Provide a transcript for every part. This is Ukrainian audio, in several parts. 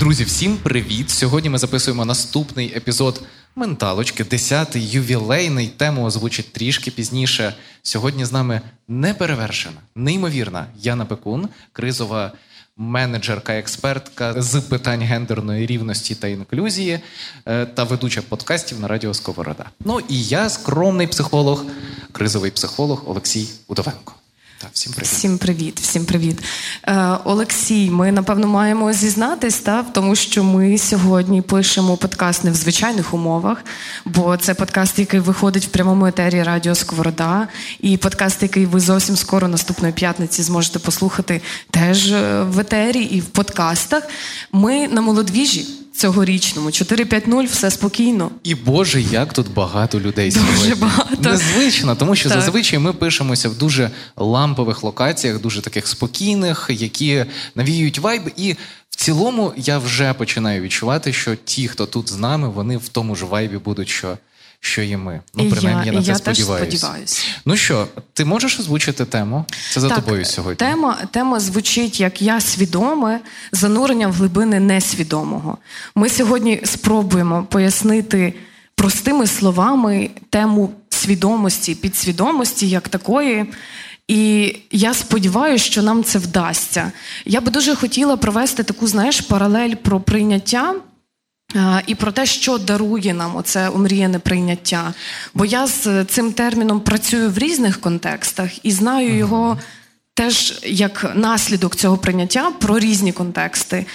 Друзі, всім привіт! Сьогодні ми записуємо наступний епізод менталочки, десятий ювілейний. Тему озвучить трішки пізніше. Сьогодні з нами неперевершена, неймовірна Яна Пекун, кризова менеджерка, експертка з питань гендерної рівності та інклюзії е, та ведуча подкастів на радіо Сковорода. Ну і я скромний психолог, кризовий психолог Олексій Удовенко. Так, всім привіт. Всім привіт, всім привіт. Е, Олексій, ми напевно маємо зізнатись, та, тому що ми сьогодні пишемо подкаст не в звичайних умовах, бо це подкаст, який виходить в прямому етері Радіо Сковорода, і подкаст, який ви зовсім скоро наступної п'ятниці зможете послухати теж е, в етері і в подкастах. Ми на молодвіжі. Цьогорічному 4-5-0, все спокійно. І Боже, як тут багато людей Дуже сьогодні. багато. Незвично, тому що Так. зазвичай ми пишемося в дуже лампових локаціях, дуже таких спокійних, які навіюють вайб. І в цілому я вже починаю відчувати, що ті, хто тут з нами, вони в тому ж вайбі будуть, що, що і ми. Ну, принаймні, я, я на це я теж сподіваюся. сподіваюся. Ну що, ти можеш озвучити тему? Це за так, тобою сьогодні. Тема, тема звучить як я свідоме, занурення в глибини несвідомого. Ми сьогодні спробуємо пояснити простими словами тему свідомості, підсвідомості як такої. І я сподіваюся, що нам це вдасться. Я би дуже хотіла провести таку, знаєш, паралель про прийняття. А, І про те, що дарує нам оце омріяне прийняття. Бо я з цим терміном працюю в різних контекстах і знаю його теж як наслідок цього прийняття про різні контексти,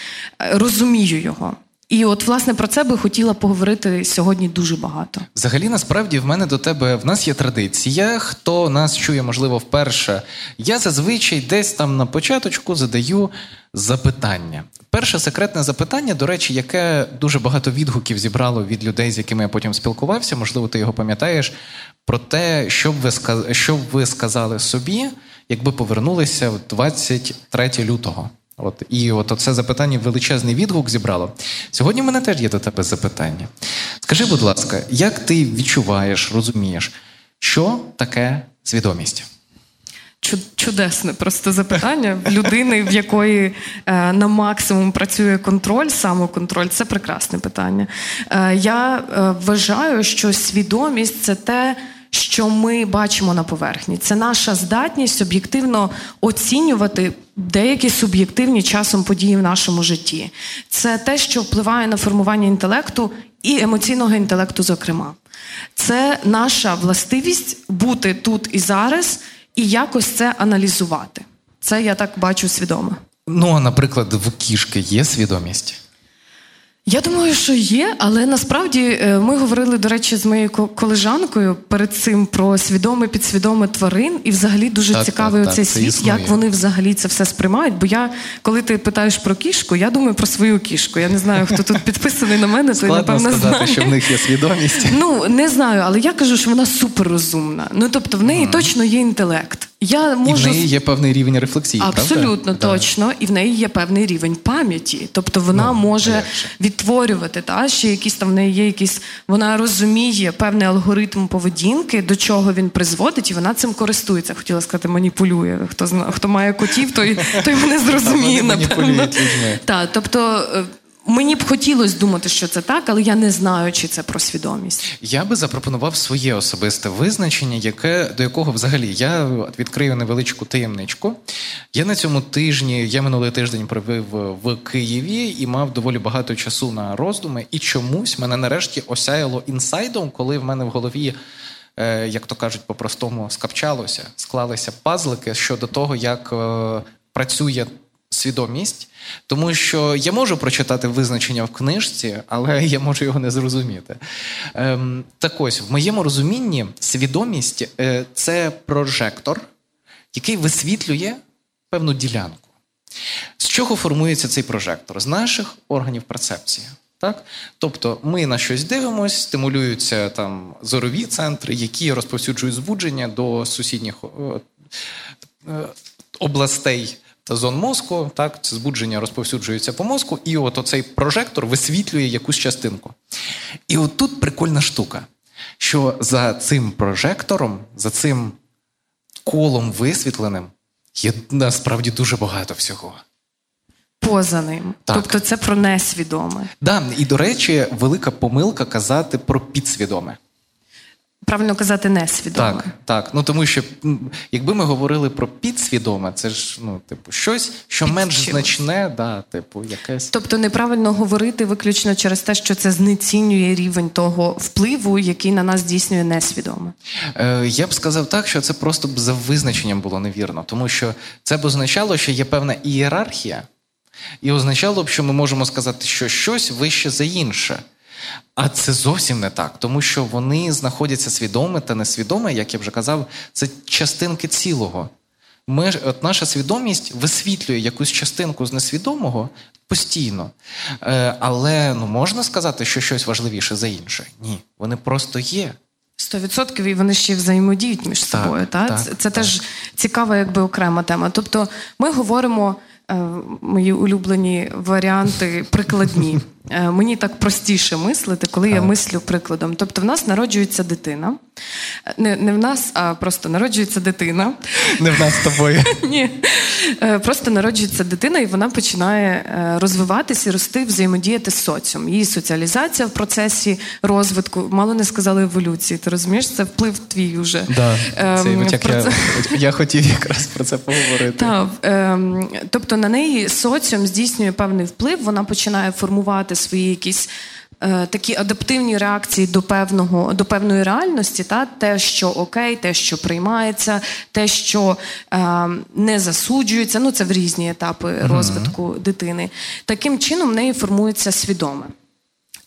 Е, розумію його. І от, власне, про це би хотіла поговорити сьогодні дуже багато. Взагалі, насправді, в мене до тебе в нас є традиція. Хто нас чує, можливо, вперше. Я зазвичай десь там на початочку задаю запитання. Перше секретне запитання, до речі, яке дуже багато відгуків зібрало від людей, з якими я потім спілкувався, можливо, ти його пам'ятаєш, про те, що б ви, що б ви сказали собі, якби повернулися в 23 лютого. От і от це запитання величезний відгук зібрало. Сьогодні в мене теж є до тебе запитання. Скажи, будь ласка, як ти відчуваєш, розумієш, що таке свідомість? Чу- Чудесне просто запитання людини, в якої е, на максимум працює контроль, самоконтроль. Це прекрасне питання. Е, я е, вважаю, що свідомість це те, що ми бачимо на поверхні. Це наша здатність об'єктивно оцінювати деякі суб'єктивні часом події в нашому житті. Це те, що впливає на формування інтелекту і емоційного інтелекту, зокрема. Це наша властивість бути тут і зараз і якось це аналізувати. Це я так бачу свідомо. Ну, а наприклад, в кішки є свідомість? Я думаю, що є, але насправді е, ми говорили, до речі, з моєю ко- колежанкою перед цим про свідоме, підсвідоме тварин, і взагалі дуже Так, цікавий так, оцей так, світ, існує. як вони взагалі це все сприймають. Бо я, коли ти питаєш про кішку, я думаю про свою кішку. Я не знаю, хто тут підписаний на мене, то напевно сказати, знає. що в них є свідомість. Ну не знаю, але я кажу, що вона суперрозумна. Ну тобто в неї точно є інтелект. Я І в неї є певний рівень рефлексії. Абсолютно правда? Да. точно, і в неї є певний рівень пам'яті. Тобто вона Ну, може а відтворювати та ще якісь там в неї є якісь. Вона розуміє певний алгоритм поведінки, до чого він призводить, і вона цим користується. Хотіла сказати, маніпулює. Хто зна, хто має котів, той той мене зрозуміє. Напевно. Так, тобто. Мені б хотілося думати, що це так, але я не знаю, чи це про свідомість. Я би запропонував своє особисте визначення, яке до якого взагалі я відкрию невеличку таємничку. Я на цьому тижні, я минулий тиждень провів в Києві і мав доволі багато часу на роздуми. І чомусь мене нарешті осяяло інсайдом, коли в мене в голові. е, Як то кажуть, по-простому скапчалося, склалися пазлики щодо того, як е, працює свідомість, тому що я можу прочитати визначення в книжці, але я можу його не зрозуміти. Ем, так ось, в моєму розумінні, свідомість е, це прожектор, який висвітлює певну ділянку. З чого формується цей прожектор? З наших органів перцепції. Так? Тобто ми на щось дивимося, стимулюються там зорові центри, які розповсюджують збудження до сусідніх е, е, областей та зон мозку. Так? Це збудження розповсюджується по мозку, і от оцей прожектор висвітлює якусь частинку. І от тут прикольна штука, що за цим прожектором, за цим колом висвітленим, є насправді дуже багато всього. Поза ним. Так. Тобто це про несвідоме. Да, і до речі, велика помилка казати про підсвідоме. Правильно казати, несвідоме. Так, так. Ну тому що якби ми говорили про підсвідоме, це ж ну, типу, щось, що Під менш чимось. значне, да, типу, якесь. Тобто неправильно говорити виключно через те, що це знецінює рівень того впливу, який на нас здійснює несвідоме. Е, я б сказав так, що це просто б за визначенням було невірно, тому що це б означало, що є певна ієрархія, і означало б, що ми можемо сказати, що щось вище за інше. А це зовсім не так, тому що вони знаходяться свідоме та несвідоме, як я вже казав, це частинки цілого. Ми, от наша свідомість висвітлює якусь частинку з несвідомого постійно. Е, але ну, можна сказати, що щось важливіше за інше? Ні, вони просто є. Сто відсотків і вони ще й взаємодіють між Так, собою. Та? так, це це так. теж цікава, якби окрема тема. Тобто, ми говоримо. е, Мої улюблені варіанти прикладні. Е, Мені так простіше мислити, коли я мислю прикладом. Тобто, в нас народжується дитина. Не, не в нас, а просто народжується дитина. Не в нас з тобою. Ні. Е, Просто народжується дитина, і вона починає е, розвиватися рости, взаємодіяти з соціумом. Її соціалізація в процесі розвитку, мало не сказали еволюції. Ти розумієш, це вплив твій уже. Да, Ем, це, як про я, я хотів якраз про це поговорити. Так, ем, тобто на неї соціум здійснює певний вплив, вона починає формувати свої якісь. е, Такі адаптивні реакції до певного до певної реальності, та те, що окей, те, що приймається, те, що е, не засуджується. Ну це в різні етапи розвитку дитини. Таким чином в неї формується свідоме.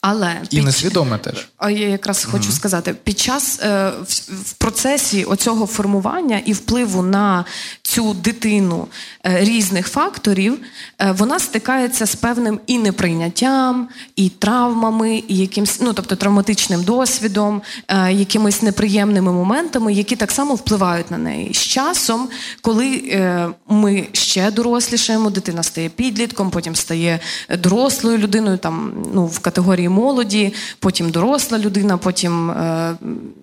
Але І під- несвідоме теж. а я якраз хочу сказати, під час е, в, в процесі оцього формування і впливу на цю дитину е, різних факторів, е, вона стикається з певним і неприйняттям, і травмами, і якимсь, ну тобто травматичним досвідом, е, якимись неприємними моментами, які так само впливають на неї. З часом, коли ми ще дорослішаємо, дитина стає підлітком, потім стає дорослою людиною, там ну в категорії молоді, потім доросла людина, потім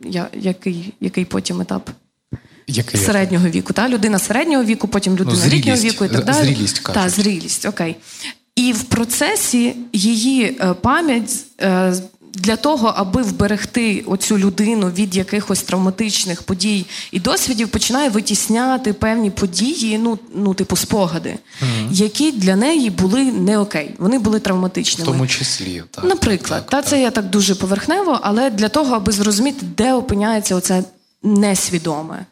я, який, який потім етап? Який середнього віку. Та? Людина середнього віку, потім людина зрілість. літнього віку і так далі. зрілість кажуть. Так, зрілість, окей. І в процесі її е, пам'ять е, для того, аби вберегти оцю людину від якихось травматичних подій і досвідів, починає витісняти певні події, ну, ну типу спогади, які для неї були не окей. Вони були В травматичними. тому числі. Так, Наприклад, так, та так. це я так дуже поверхнево, але для того, аби зрозуміти, де опиняється оце несвідоме.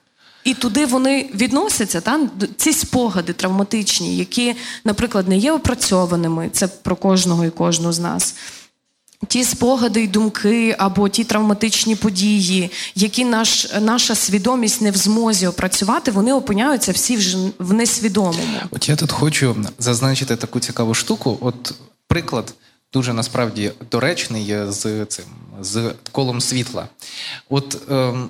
І туди вони відносяться, та ці спогади травматичні, які, наприклад, не є опрацьованими. Це про кожного і кожну з нас. Ті спогади й думки або ті травматичні події, які наш, наша свідомість не в змозі опрацювати, вони опиняються всі вже в несвідомому. От я тут хочу зазначити таку цікаву штуку. От приклад дуже насправді доречний з цим з колом світла. От ем,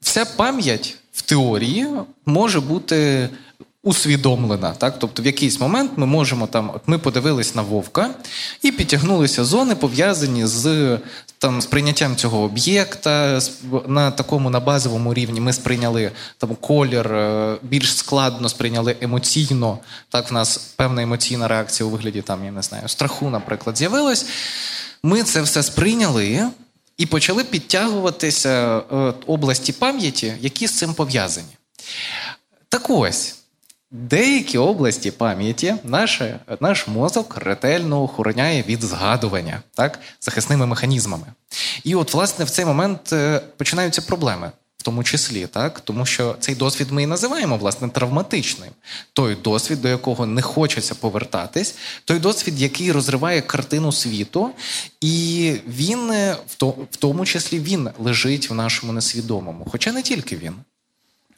вся пам'ять теорії може бути усвідомлена. Так? Тобто в якийсь момент ми можемо там, от ми подивились на вовка і підтягнулися зони, пов'язані з там сприйняттям цього об'єкта на такому на базовому рівні. Ми сприйняли там колір, е, більш складно сприйняли емоційно. Так, в нас певна емоційна реакція у вигляді там, я не знаю, страху, наприклад, з'явилась. Ми це все сприйняли і почали підтягуватися е, області пам'яті, які з цим пов'язані. Так ось, деякі області пам'яті наше, наш мозок ретельно охороняє від згадування так, захисними механізмами. І от, власне, в цей момент е, починаються проблеми. Тому числі, так тому що цей досвід ми і називаємо власне травматичним. Той досвід, до якого не хочеться повертатись, той досвід, який розриває картину світу, і він е, в тому числі він лежить в нашому несвідомому, хоча не тільки він.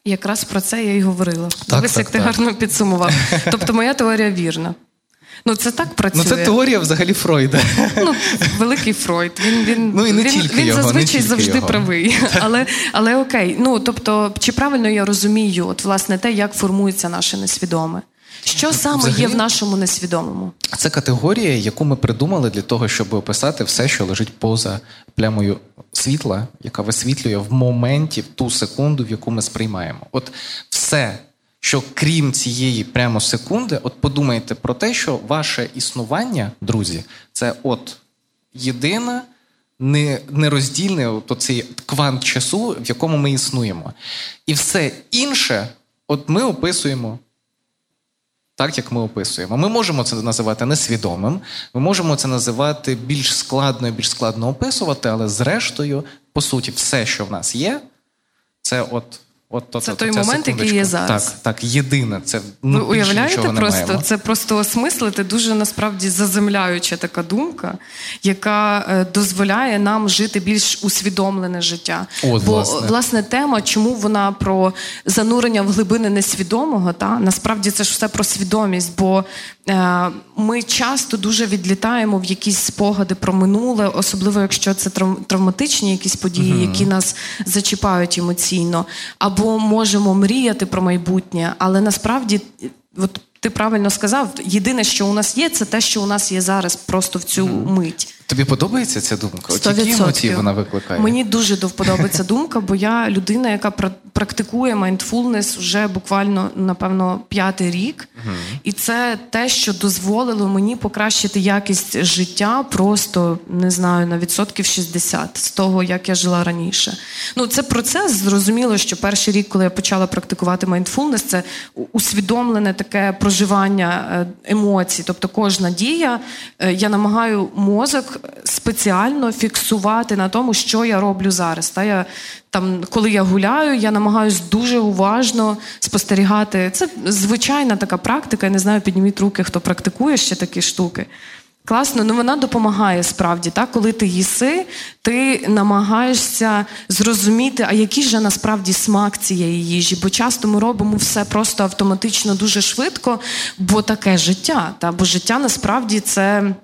Якраз про це я й говорила. Так, Дивись, так, як ти гарно підсумував. Тобто, моя теорія вірна. Ну, це так працює. Ну, це теорія взагалі Фройда. Ну, великий Фройд. Він він, Ну, і не він, тільки він його, не зазвичай тільки завжди його. правий. Але, але окей. Ну тобто, чи правильно я розумію, от власне те, як формується наше несвідоме? Що саме Взагалі- є в нашому несвідомому? Це категорія, яку ми придумали для того, щоб описати все, що лежить поза плямою світла, яка висвітлює в моменті в ту секунду, в яку ми сприймаємо. От все, що крім цієї прямо секунди, от подумайте про те, що ваше існування, друзі, це от єдина. Не, нероздільний от оцей квант часу, в якому ми існуємо. І все інше, от ми описуємо так, як ми описуємо. Ми можемо це називати несвідомим, ми можемо це називати більш складно і більш складно описувати, але зрештою, по суті, все, що в нас є, це от. От, от, Це от, той момент, який є зараз. Так, так, єдине. Це ну, Ви уявляєте просто маємо. це просто осмислити дуже насправді заземляюча така думка, яка е, дозволяє нам жити більш усвідомлене життя. От, Бо власне. власне тема, чому вона про занурення в глибини несвідомого, та насправді це ж все про свідомість, бо е, ми часто дуже відлітаємо в якісь спогади про минуле, особливо якщо це травматичні якісь події, які нас зачіпають емоційно, або можемо мріяти про майбутнє, але насправді, от ти правильно сказав, єдине, що у нас є, це те, що у нас є зараз, просто в цю мить. Тобі подобається ця думка? От які емоції вона викликає? Мені дуже ця думка, бо я людина, яка пра- практикує mindfulness вже буквально, напевно, п'ятий рік. І це те, що дозволило мені покращити якість життя просто не знаю на відсотків 60 з того, як я жила раніше. Ну, це процес. Зрозуміло, що перший рік, коли я почала практикувати mindfulness, це усвідомлене таке проживання е, емоцій. Тобто кожна дія, е, я намагаю мозок спеціально фіксувати на тому, що я роблю зараз. Та я там, коли я гуляю, я намагаюсь дуже уважно спостерігати. Це звичайна така практика. Я не знаю, підніміть руки, хто практикує ще такі штуки. Класно, ну вона допомагає справді. Так? Коли ти їси, ти намагаєшся зрозуміти, а який же насправді смак цієї їжі. Бо часто ми робимо все просто автоматично дуже швидко, бо таке життя. Та? Бо життя насправді це.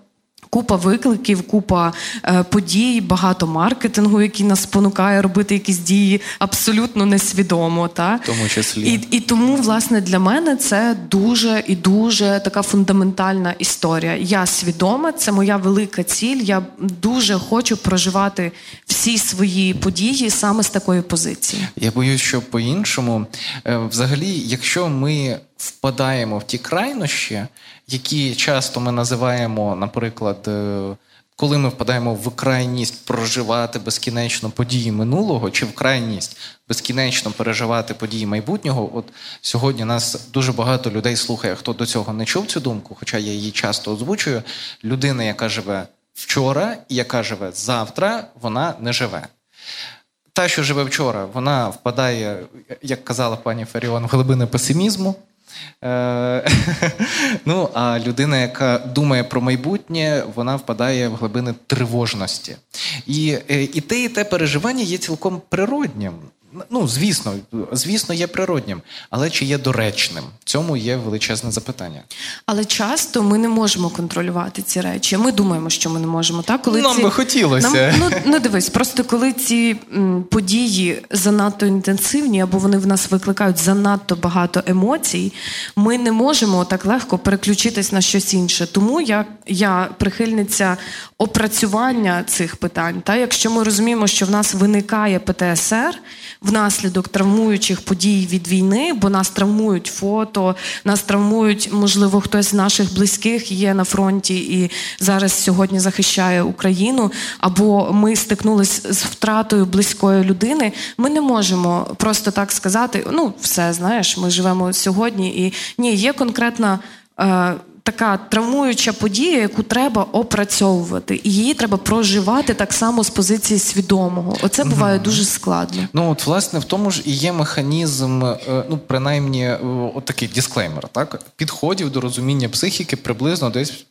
Купа викликів, купа е, подій, багато маркетингу, який нас спонукає робити якісь дії абсолютно несвідомо. Та? В тому числі. І, і тому, власне, для мене це дуже і дуже така фундаментальна історія. Я свідома, це моя велика ціль. Я дуже хочу проживати всі свої події саме з такої позиції. Я боюсь, що по-іншому, Е, взагалі, якщо ми впадаємо в ті крайнощі, які часто ми називаємо, наприклад, е, коли ми впадаємо в крайність проживати безкінечно події минулого, чи в крайність безкінечно переживати події майбутнього, от сьогодні нас дуже багато людей слухає, хто до цього не чув цю думку, хоча я її часто озвучую. Людина, яка живе вчора і яка живе завтра, вона не живе. Та, що живе вчора, вона впадає, як казала пані Фаріон, в глибини песимізму. Е, ну, а людина, яка думає про майбутнє, вона впадає в глибини тривожності. І, е, і те, і те переживання є цілком природнім. Ну, звісно, звісно, є природнім, але чи є доречним? В цьому є величезне запитання. Але часто ми не можемо контролювати ці речі. Ми думаємо, що ми не можемо. Так? Коли Нам ці... би хотілося. Нам, ну, ну дивись, просто коли ці події занадто інтенсивні, або вони в нас викликають занадто багато емоцій, ми не можемо так легко переключитись на щось інше. Тому я, я прихильниця опрацювання цих питань. Та? Якщо ми розуміємо, що в нас виникає ПТСР внаслідок травмуючих подій від війни, бо нас травмують фото, нас травмують, можливо, хтось з наших близьких є на фронті і зараз сьогодні захищає Україну, або ми стикнулися з втратою близької людини. Ми не можемо просто так сказати: ну, все, знаєш, ми живемо сьогодні, і ні, є конкретна. Е, Така травмуюча подія, яку треба опрацьовувати, і її треба проживати так само з позиції свідомого. Оце буває дуже складно. Ну, от, власне, в тому ж і є механізм, е, ну, принаймні, е, от такий дисклеймер, так? Підходів до розуміння психіки приблизно десь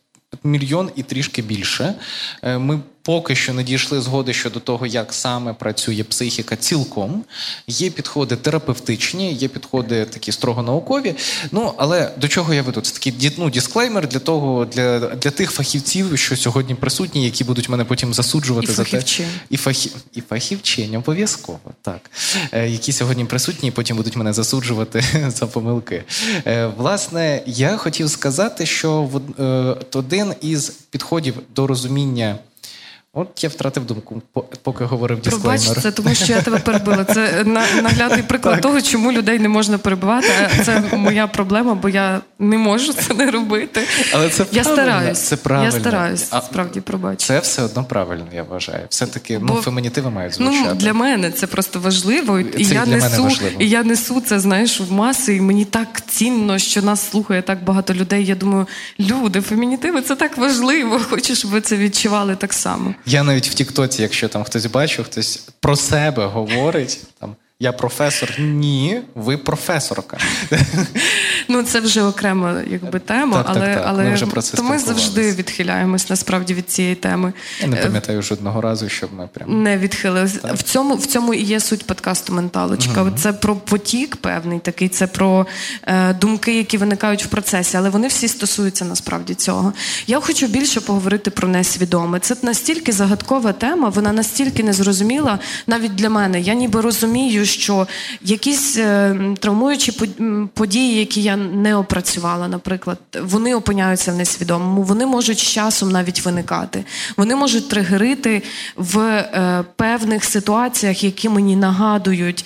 мільйон і трішки більше. Е, Ми поки що не дійшли згоди щодо того, як саме працює психіка цілком. Є підходи терапевтичні, є підходи такі строго наукові. Ну але до чого я веду? Це такий ну, дисклеймер для того, для для тих фахівців, що сьогодні присутні, які будуть мене потім засуджувати і за те. І фахів і фахівчень, обов'язково так, е, які сьогодні присутні, і потім будуть мене засуджувати за помилки. Е, власне, я хотів сказати, що в е, один із підходів до розуміння. От я втратив думку, поки говорив дисклеймер. Пробач, це тому, що я тебе перебила. Це наглядний приклад того, чому людей не можна перебивати. Це моя проблема, бо я не можу це не робити. Але це я правильно. стараюсь. Це правильно. Я стараюсь, справді пробач. Це все одно правильно, я вважаю. Все таки ну, фемінітиви мають ну, звучати. Ну, Для мене це просто важливо. Це і я для несу, мене важливо. і я несу це, знаєш, в маси, і мені так цінно, що нас слухає так багато людей. Я думаю, люди, фемінітиви це так важливо. Хочу, щоб ви це відчували так само. Я навіть в Тіктоці якщо там хтось бачив, хтось про себе говорить, там я професор. Ні, ви професорка. Ну це вже окрема якби тема, так, але так, так. але ми вже про це то ми завжди відхиляємось насправді від цієї теми. Я не пам'ятаю жодного разу, щоб ми прямо не відхилилися. В цьому в цьому і є суть подкасту Менталочка. Угу. Це про потік певний такий, це про е, думки, які виникають в процесі, але вони всі стосуються насправді цього. Я хочу більше поговорити про несвідоме. Це настільки загадкова тема, вона настільки незрозуміла навіть для мене. Я ніби розумію що якісь е, травмуючі події, які я не опрацювала, наприклад, вони опиняються в несвідомому, вони можуть з часом навіть виникати. Вони можуть тригерити в е, певних ситуаціях, які мені нагадують.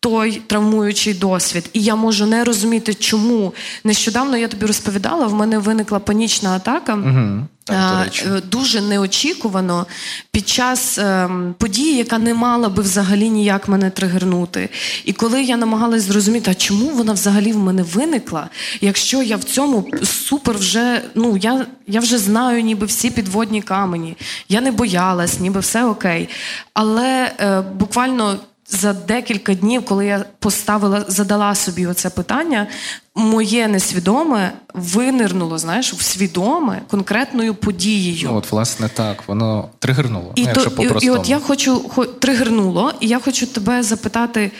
Той травмуючий досвід, і я можу не розуміти, чому нещодавно я тобі розповідала. В мене виникла панічна атака. Угу. Так, е, дуже неочікувано під час ем, події, яка не мала би взагалі ніяк мене тригернути. І коли я намагалась зрозуміти, а чому вона взагалі в мене виникла, якщо я в цьому супер вже ну я я вже знаю, ніби всі підводні камені, я не боялась, ніби все окей. Але е, буквально за декілька днів, коли я поставила, задала собі оце питання, моє несвідоме винирнуло, знаєш, в свідоме конкретною подією. Ну, От, власне, так, воно тригернуло. І, ну, то, і, і от я хочу хо, тригернуло, і я хочу тебе запитати.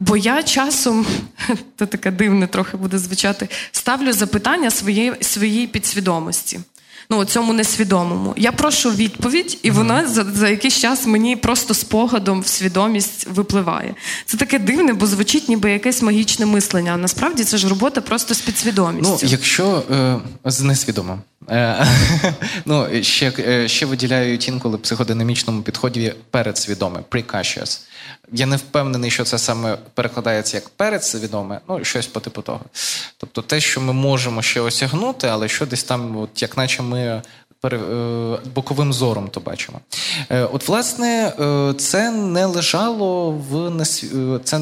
Бо я часом, це таке дивне трохи буде звучати, ставлю запитання своєї своїй підсвідомості ну цьому несвідомому. Я прошу відповідь, і вона за, за якийсь час мені просто спогадом в свідомість випливає. Це таке дивне, бо звучить ніби якесь магічне мислення. А насправді це ж робота просто з підсвідомістю. Ну, якщо е, з несвідомим. Е, ну, ще е, ще виділяють інколи психодинамічному підході передсвідоме, preconscious. Я не впевнений, що це саме перекладається як передсвідоме, ну щось по типу того. Тобто те, що ми можемо ще осягнути, але що десь там, от як наче ми Е, боковим зором то бачимо. От, власне, це не лежало в це,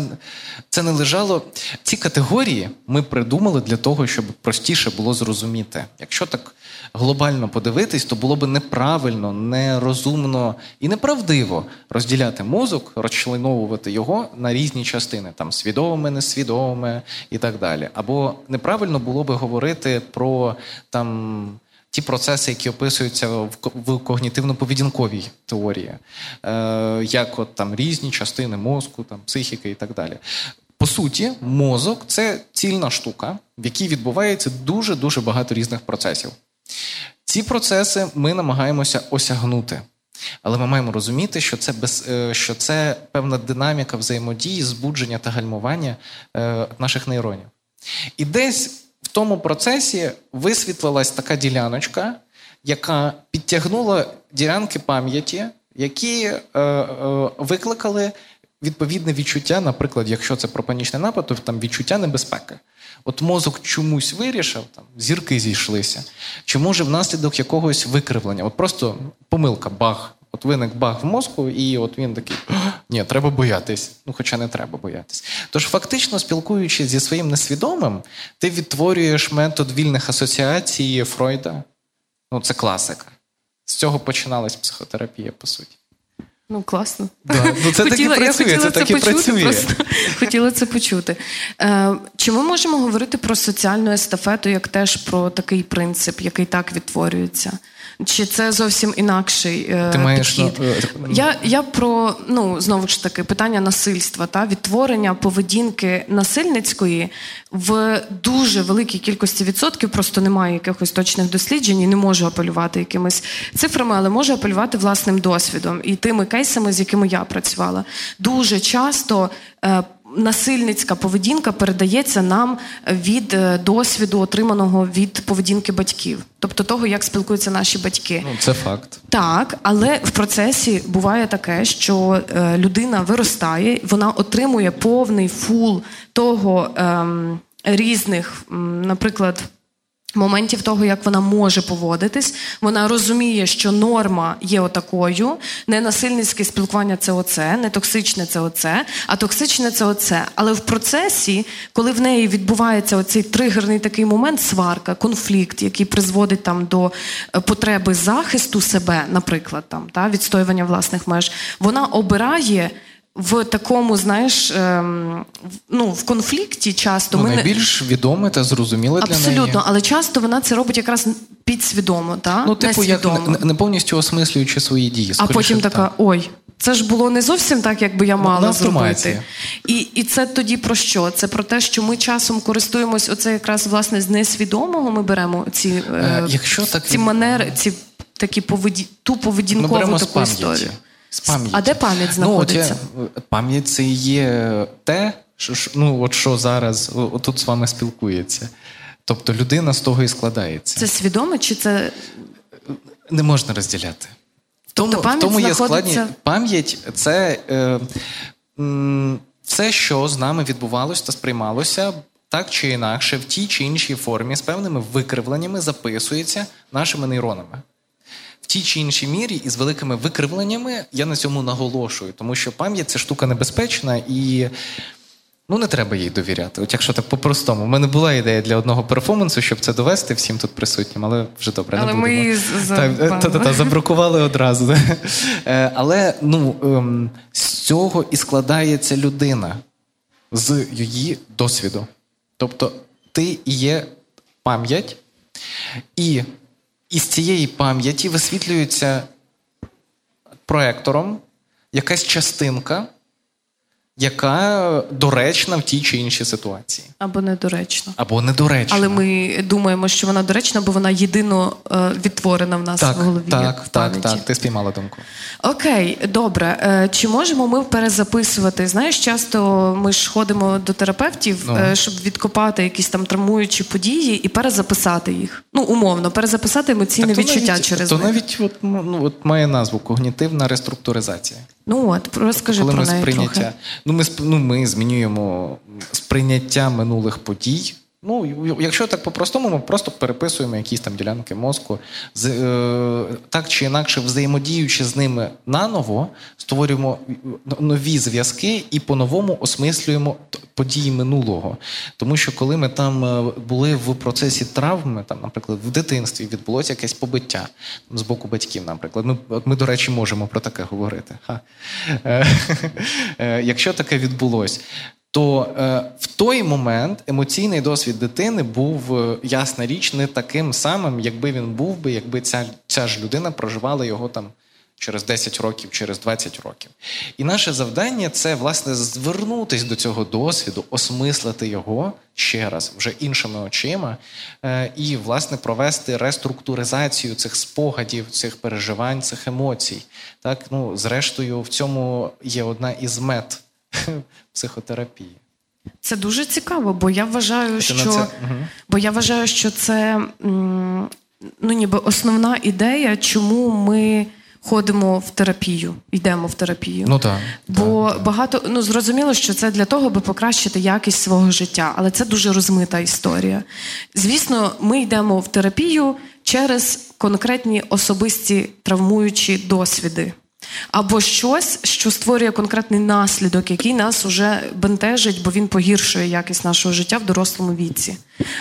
це не лежало. Ці категорії ми придумали для того, щоб простіше було зрозуміти. Якщо так глобально подивитись, то було б неправильно, нерозумно і неправдиво розділяти мозок, розчленовувати його на різні частини, там свідоме, несвідоме і так далі. Або неправильно було би говорити про там ті процеси, які описуються в когнітивно-поведінковій теорії, е, як от там різні частини мозку, там психіки і так далі. По суті, мозок це цільна штука, в якій відбувається дуже дуже багато різних процесів. Ці процеси ми намагаємося осягнути. Але ми маємо розуміти, що це без, е, що це певна динаміка взаємодії, збудження та гальмування е, наших нейронів. І десь в тому процесі висвітлилась така діляночка, яка підтягнула ділянки пам'яті, які е, викликали відповідне відчуття, наприклад, якщо це про панічний напад, то там відчуття небезпеки. От мозок чомусь вирішив, там зірки зійшлися, чи може внаслідок якогось викривлення, от просто помилка, баг. От виник баг в мозку, і от він такий: ні, треба боятись. Ну, хоча не треба боятись. Тож, фактично, спілкуючись зі своїм несвідомим, ти відтворюєш метод вільних асоціацій Фройда. Ну, це класика. З цього починалась психотерапія, по суті. Ну, класно. Да. Ну, це так і працює, це так і працює. Просто. Хотіла це почути. Е, Чи ми можемо говорити про соціальну естафету як теж про такий принцип, який так відтворюється? Чи це зовсім інакший е, Ти маєш, підхід? ну, Я, я про ну знову ж таки питання насильства та відтворення поведінки насильницької в дуже великій кількості відсотків. Просто немає якихось точних досліджень і не можу апелювати якимись цифрами, але можу апелювати власним досвідом і тими кейсами, з якими я працювала. Дуже часто. Насильницька поведінка передається нам від е, досвіду, отриманого від поведінки батьків, тобто того, як спілкуються наші батьки. Ну, це факт. Так, але в процесі буває таке, що е, людина виростає, вона отримує повний full того ем, різних, наприклад. Моментів того, як вона може поводитись, вона розуміє, що норма є отакою, не насильницьке спілкування це оце, не токсичне це оце, а токсичне це оце. Але в процесі, коли в неї відбувається оцей тригерний такий момент, сварка, конфлікт, який призводить там до е, потреби захисту себе, наприклад, там та відстоювання власних меж, вона обирає. В такому, знаєш, ем, ну, в конфлікті часто Ну, ми не- найбільш відоме та зрозуміле для неї. Абсолютно, але часто вона це робить якраз підсвідомо, та? Ну, типу, як не, не повністю осмислюючи свої дії. а потім так. така: ой, це ж було не зовсім так, як би я мала на автоматі. зробити. І, і це тоді про що? Це про те, що ми часом користуємось оце якраз власне з несвідомого. Ми беремо ці, е, Е, якщо так ці манери, ці такі поведі... ту Ми поведінкову беремо таку пам'яті. історію. З пам'яті. А де пам'ять Ну, знаходиться? от я, пам'ять це є те, що, ну, от що зараз отут з вами спілкується. Тобто людина з того і складається. Це свідоме чи це Не можна розділяти. В тому, Тобто пам'ять тому є знаходиться- складні. Пам'ять це е, м, все, що з нами відбувалося та сприймалося так чи інакше, в тій чи іншій формі, з певними викривленнями записується нашими нейронами. Тій чи іншій мірі і з великими викривленнями я на цьому наголошую, тому що пам'ять це штука небезпечна і. Ну, не треба їй довіряти. От якщо так по-простому. У мене була ідея для одного перформансу, щоб це довести всім тут присутнім, але вже добре. Але не ми будемо. Так, за- е, та-та-та, забракували одразу. Е, Але ну, ем, з цього і складається людина з її досвіду. Тобто ти і є пам'ять, і із цієї пам'яті висвітлюється проектором якась частинка, яка доречна в тій чи іншій ситуації. або недоречно? Або недоречна. Але ми думаємо, що вона доречна, бо вона єдино е, відтворена в нас так, в голові. так, як в так, так, ти спіймала думку. Окей, добре. Е, Чи можемо ми перезаписувати? Знаєш, часто ми ж ходимо до терапевтів, Ну. е, щоб відкопати якісь там травмуючі події і перезаписати їх. Ну, умовно, перезаписати емоційне відчуття навіть, через то них. навіть от, ну, от має назву когнітивна реструктуризація. Ну от, розкажи Коли про ми неї сприйняття, трохи. ну ми ну, ми змінюємо сприйняття минулих подій. Ну, якщо так по-простому, ми просто переписуємо якісь там ділянки мозку, з, е, так чи інакше, взаємодіючи з ними наново, створюємо е, нові зв'язки і по-новому осмислюємо події минулого. Тому що коли ми там е, були в процесі травми, там, наприклад, в дитинстві відбулося якесь побиття з боку батьків, наприклад. Ми, ми, до речі, можемо про таке говорити. Ха. Е, е, Якщо таке відбулось, то е, в той момент емоційний досвід дитини був, е, ясна річ, не таким самим, якби він був би, якби ця, ця ж людина проживала його там через 10 років, через 20 років. І наше завдання це, власне, звернутися до цього досвіду, осмислити його ще раз, вже іншими очима, е, і, власне, провести реструктуризацію цих спогадів, цих переживань, цих емоцій. Так, ну, зрештою, в цьому є одна із мет психотерапії. Це дуже цікаво, бо я вважаю, на що це- бо я вважаю, що це ну, ніби основна ідея, чому ми ходимо в терапію, йдемо в терапію. Ну так. Бо багато ну зрозуміло, що це для того, аби покращити якість свого життя, але це дуже розмита історія. Звісно, ми йдемо в терапію через конкретні особисті травмуючі досвіди. Або щось, що створює конкретний наслідок, який нас уже бентежить, бо він погіршує якість нашого життя в дорослому віці.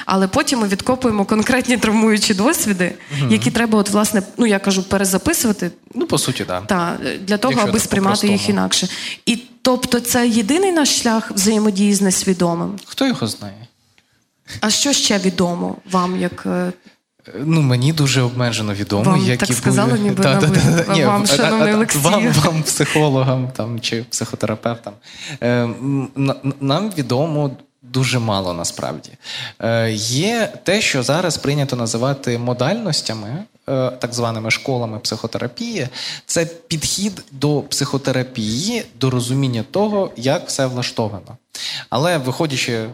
Але потім ми відкопуємо конкретні травмуючі досвіди, які треба, от, власне, ну я кажу, перезаписувати. Ну, по суті, так. Та для того, Якщо аби сприймати їх інакше. І тобто, це єдиний наш шлях взаємодії з несвідомим. Хто його знає? А що ще відомо вам, як е, Ну, мені дуже обмежено відомо, Вам які так сказали, були... ніби Та, та, та. Ні, Вам, шановний а- Вам, вам, психологам там, чи психотерапевтам. Е, нам відомо дуже мало насправді. Е, є те, що зараз прийнято називати модальностями, е, так званими школами психотерапії. Це підхід до психотерапії, до розуміння того, як все влаштовано. Але виходячи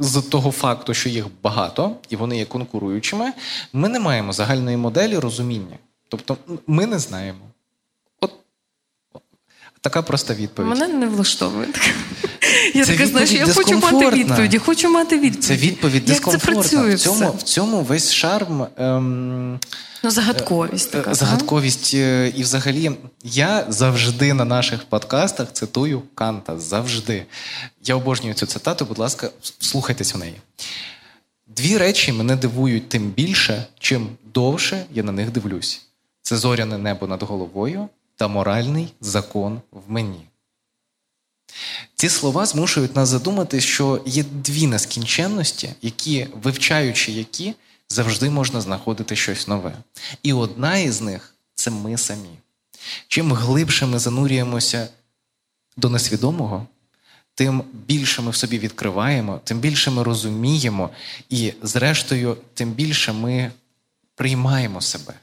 з того факту, що їх багато і вони є конкуруючими, ми не маємо загальної моделі розуміння. Тобто ми не знаємо. Така проста відповідь. мене не влаштовує. Я така, знаєш, я хочу мати відповіді, хочу мати відповіді. Це відповідь Як це дискомфортна. працює В цьому, все? в цьому весь шарм. Ем, Ну, загадковість така. Е, Загадковість. е, І взагалі, я завжди на наших подкастах цитую Канта. Завжди. Я обожнюю цю цитату, будь ласка, слухайтесь в неї. Дві речі мене дивують тим більше, чим довше я на них дивлюсь: це зоряне небо над головою та моральний закон в мені. Ці слова змушують нас задумати, що є дві нескінченності, які, вивчаючи які, завжди можна знаходити щось нове. І одна із них це ми самі. Чим глибше ми занурюємося до несвідомого, тим більше ми в собі відкриваємо, тим більше ми розуміємо, і, зрештою, тим більше ми приймаємо себе.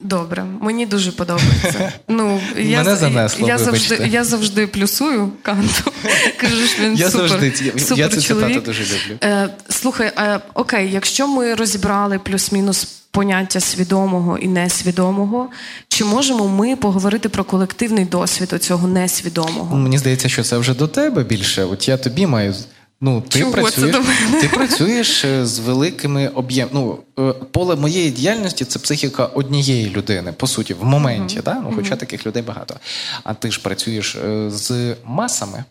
Добре, мені дуже подобається. Ну, я, Мене занесло, я, завжди, я завжди плюсую канту. Кажу, що він Я супер, завжди супер я цю цитату дуже люблю. Е, слухай, е, окей, якщо ми розібрали плюс-мінус поняття свідомого і несвідомого, чи можемо ми поговорити про колективний досвід оцього несвідомого? Мені здається, що це вже до тебе більше. От я тобі маю. Ну, ти Чого це працюєш, до мене? ти працюєш е, з великими об'ємами. Ну, е, поле моєї діяльності це психіка однієї людини, по суті, в моменті. Да? Ну, хоча таких людей багато. А ти ж працюєш е, з масами.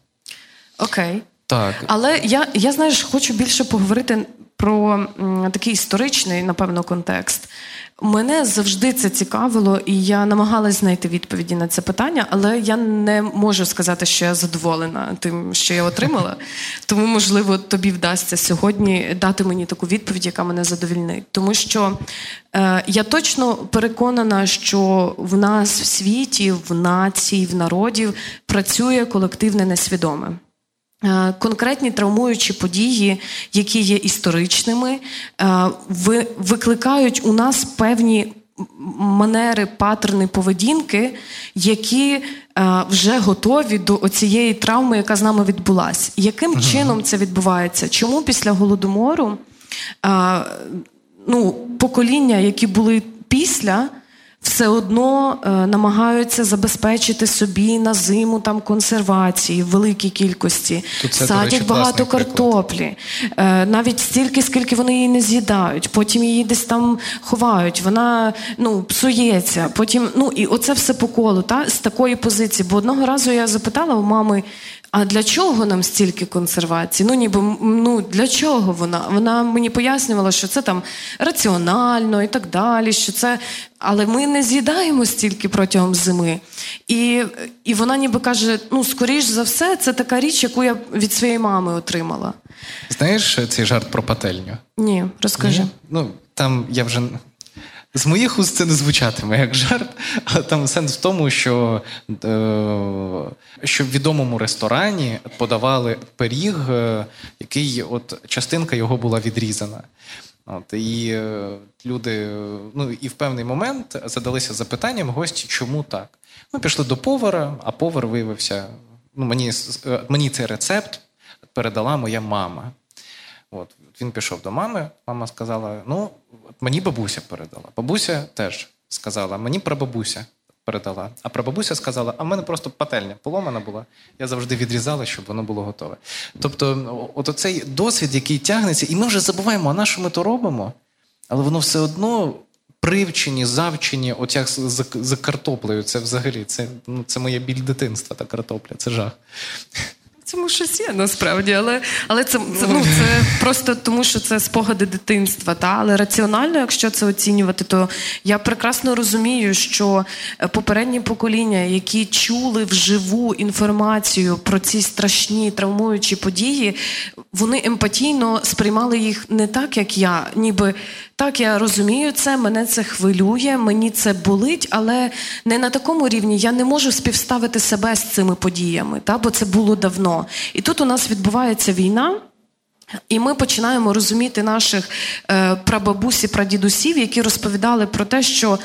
Окей. Так. Але я, я знаєш, хочу більше поговорити про м, такий історичний, напевно, контекст. Мене завжди це цікавило, і я намагалась знайти відповіді на це питання, але я не можу сказати, що я задоволена тим, що я отримала. Тому, можливо, тобі вдасться сьогодні дати мені таку відповідь, яка мене задовільнить. Тому що е, я точно переконана, що в нас в світі, в нації, в народів працює колективне несвідоме. Е, Конкретні травмуючі події, які є історичними, е, викликають у нас певні манери, паттерни поведінки, які е, вже готові до цієї травми, яка з нами відбулася. Яким чином це відбувається? Чому після голодомору ну, покоління, які були після, все одно е, намагаються забезпечити собі на зиму там консервації в великій кількості, Тут це, садять речі, багато класний приклад. картоплі, е, навіть стільки, скільки вони її не з'їдають. Потім її десь там ховають. Вона ну псується. Потім ну і оце все по колу, та з такої позиції. Бо одного разу я запитала у мами. А для чого нам стільки консервації? Ну ніби ну для чого вона? Вона мені пояснювала, що це там раціонально і так далі. Що це, але ми не з'їдаємо стільки протягом зими. І, і вона ніби каже: ну, скоріш за все, це така річ, яку я від своєї мами отримала. Знаєш цей жарт про пательню? Ні, розкажи. Ні? Ну, там я вже. З моїх уст це не звучатиме як жарт, але там сенс в тому, що, е, що в відомому ресторані подавали пиріг, е, який от частинка його була відрізана. От, і е, люди, ну і в певний момент задалися запитанням гості, чому так. Ми пішли до повара, а повар виявився. Ну, мені, мені цей рецепт передала моя мама. От він пішов до мами. Мама сказала: Ну, мені бабуся передала. Бабуся теж сказала, мені прабабуся передала. А прабабуся сказала: а в мене просто пательня поломана була. Я завжди відрізала, щоб воно було готове. Тобто, от оцей досвід, який тягнеться, і ми вже забуваємо, а на що ми то робимо, але воно все одно привчені, завчені, от як з, з, з картоплею. Це взагалі це, ну, це моя біль дитинства, та картопля, це жах. Цьому щось є насправді, але але це це, ну, це просто тому, що це спогади дитинства. Та? Але раціонально, якщо це оцінювати, то я прекрасно розумію, що е, попередні покоління, які чули вживу інформацію про ці страшні травмуючі події, вони емпатійно сприймали їх не так, як я, ніби так, я розумію це, мене це хвилює, мені це болить, але не на такому рівні я не можу співставити себе з цими подіями, та? бо це було давно. І тут у нас відбувається війна. І ми починаємо розуміти наших е, прабабусі, прадідусів, які розповідали про те, що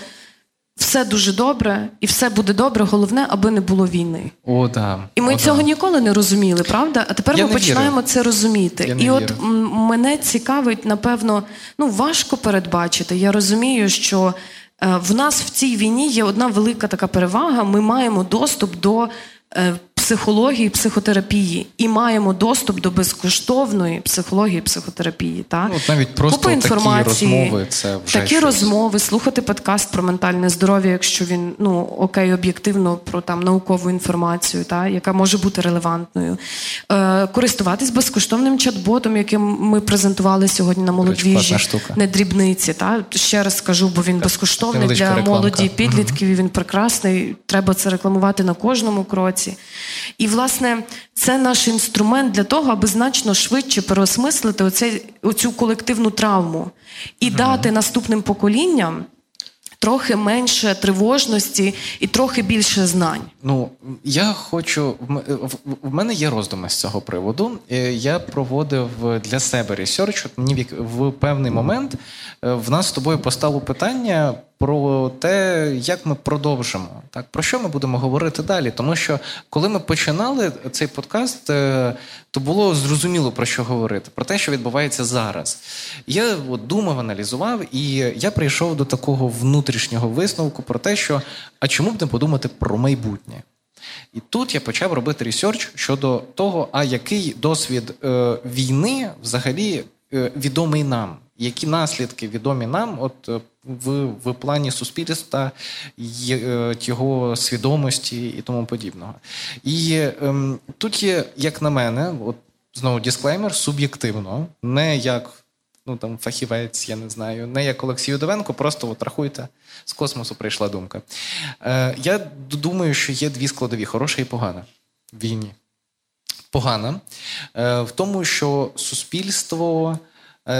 все дуже добре і все буде добре, головне, аби не було війни. О, да. І ми О, цього да. ніколи не розуміли, правда? А тепер Я ми починаємо вірю. це розуміти. Я і от вірю. мене цікавить, напевно, ну важко передбачити. Я розумію, що е, в нас в цій війні є одна велика така перевага. Ми маємо доступ до. Психології, психотерапії і маємо доступ до безкоштовної психології, психотерапії. Та? Ну, от навіть просто Купа такі інформації, розмови, це вже такі щось. розмови, слухати подкаст про ментальне здоров'я, якщо він ну окей, об'єктивно про там наукову інформацію, та яка може бути релевантною. Е, користуватись безкоштовним чат-ботом, яким ми презентували сьогодні на молодвіжі, не дрібниці. Та ще раз скажу, бо він безкоштовний для рекламка. молоді, підлітків. і Він прекрасний. Треба це рекламувати на кожному кроці. І власне це наш інструмент для того, аби значно швидше переосмислити оцей, оцю колективну травму і дати наступним поколінням трохи менше тривожності і трохи більше знань. Ну, я хочу. в мене є роздуми з цього приводу. Е, Я проводив для себе research. От мені в певний момент е, в нас з тобою постало питання про те, як ми продовжимо. Так, про що ми будемо говорити далі? Тому що коли ми починали цей подкаст, е, то було зрозуміло про що говорити, про те, що відбувається зараз. Я от думав, аналізував, і я прийшов до такого внутрішнього висновку про те, що а чому б не подумати про майбутнє? І тут я почав робити research щодо того, а який досвід е, війни взагалі е, відомий нам, які наслідки відомі нам, от е, в, в плані суспільства, е, його свідомості і тому подібного. І ем, тут є, як на мене, от знову дисклеймер, суб'єктивно, не як ну там фахівець, я не знаю, не як Олексій Удовенко, просто от рахуйте, з космосу прийшла думка. Е, я думаю, що є дві складові: хороша і погана в війні. Погана е, в тому, що суспільство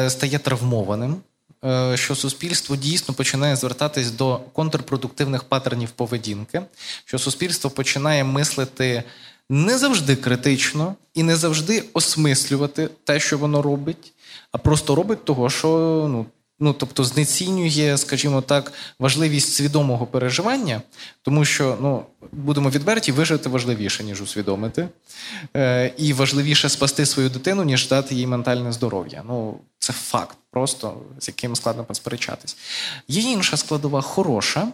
стає травмованим, е, що суспільство дійсно починає звертатись до контрпродуктивних патернів поведінки, що суспільство починає мислити не завжди критично і не завжди осмислювати те, що воно робить, а просто робить того, що ну. Ну, тобто знецінює, скажімо так, важливість свідомого переживання, тому що ну, будемо відверті, вижити важливіше, ніж усвідомити, е, і важливіше спасти свою дитину, ніж дати їй ментальне здоров'я. Ну, це факт, просто з яким складно посперечатись. Є інша складова хороша,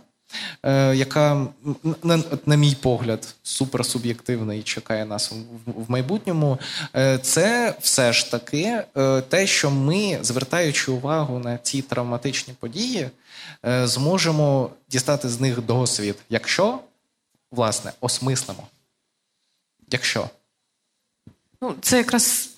яка, м, на, на мій погляд, суперсуб'єктивна і чекає нас в, в майбутньому. Е, Це все ж таки е, те, що ми, звертаючи увагу на ці травматичні події, е, зможемо дістати з них досвід, якщо, власне, осмислимо. Якщо. Ну, це якраз.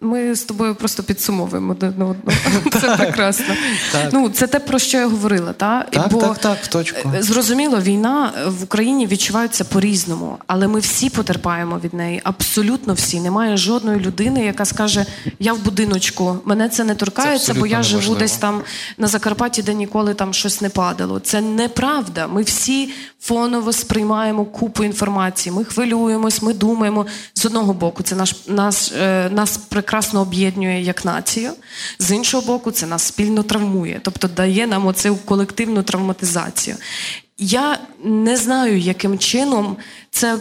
Ми з тобою просто підсумовуємо одне одного. Це прекрасно. Так. Ну, це те, про що я говорила. Та? Так, так, так, в точку. е, Зрозуміло, війна в Україні відчувається по-різному, але ми всі потерпаємо від неї. Абсолютно всі. Немає жодної людини, яка скаже: я в будиночку, мене це не торкається, Це бо я живу десь там на Закарпатті, де ніколи там щось не падало. Це неправда. Ми всі фоново сприймаємо купу інформації. Ми хвилюємось, ми думаємо. З одного боку, це наш, е, нас прекрасно об'єднує як націю. З іншого боку, це нас спільно травмує, тобто дає нам оцю колективну травматизацію. Я не знаю, яким чином це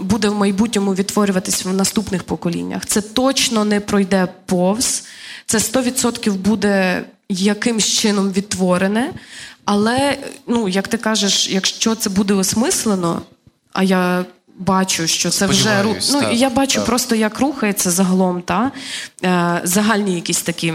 буде в майбутньому відтворюватись в наступних поколіннях. Це точно не пройде повз, це 100% буде якимсь чином відтворене. Але, ну, як ти кажеш, якщо це буде осмислено, а я бачу, що це вже ну, так, я бачу так. просто, як рухається загалом, та е, загальні якісь такі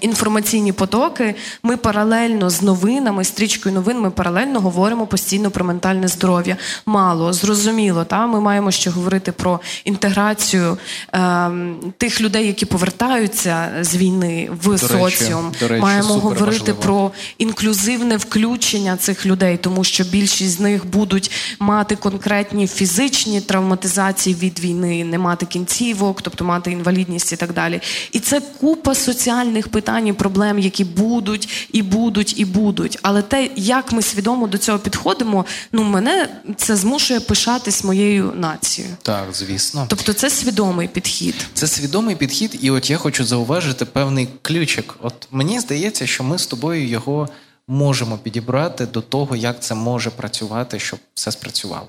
інформаційні потоки. Ми паралельно з новинами, стрічкою новин, ми паралельно говоримо постійно про ментальне здоров'я. Мало зрозуміло, та ми маємо ще говорити про інтеграцію е, тих людей, які повертаються з війни в до соціум. Речі, до речі, маємо говорити важливо. про інклюзивне включення цих людей, тому що більшість з них будуть мати конкретні фізичні травматизації від війни, не мати кінцівок, тобто мати інвалідність і так далі. І це купа соціальних питань і проблем, які будуть і будуть і будуть. Але те, як ми свідомо до цього підходимо, ну мене це змушує пишатись моєю нацією. Так, звісно. Тобто, це свідомий підхід. Це свідомий підхід, і от я хочу зауважити певний ключик. От мені здається, що ми з тобою його можемо підібрати до того, як це може працювати, щоб все спрацювало.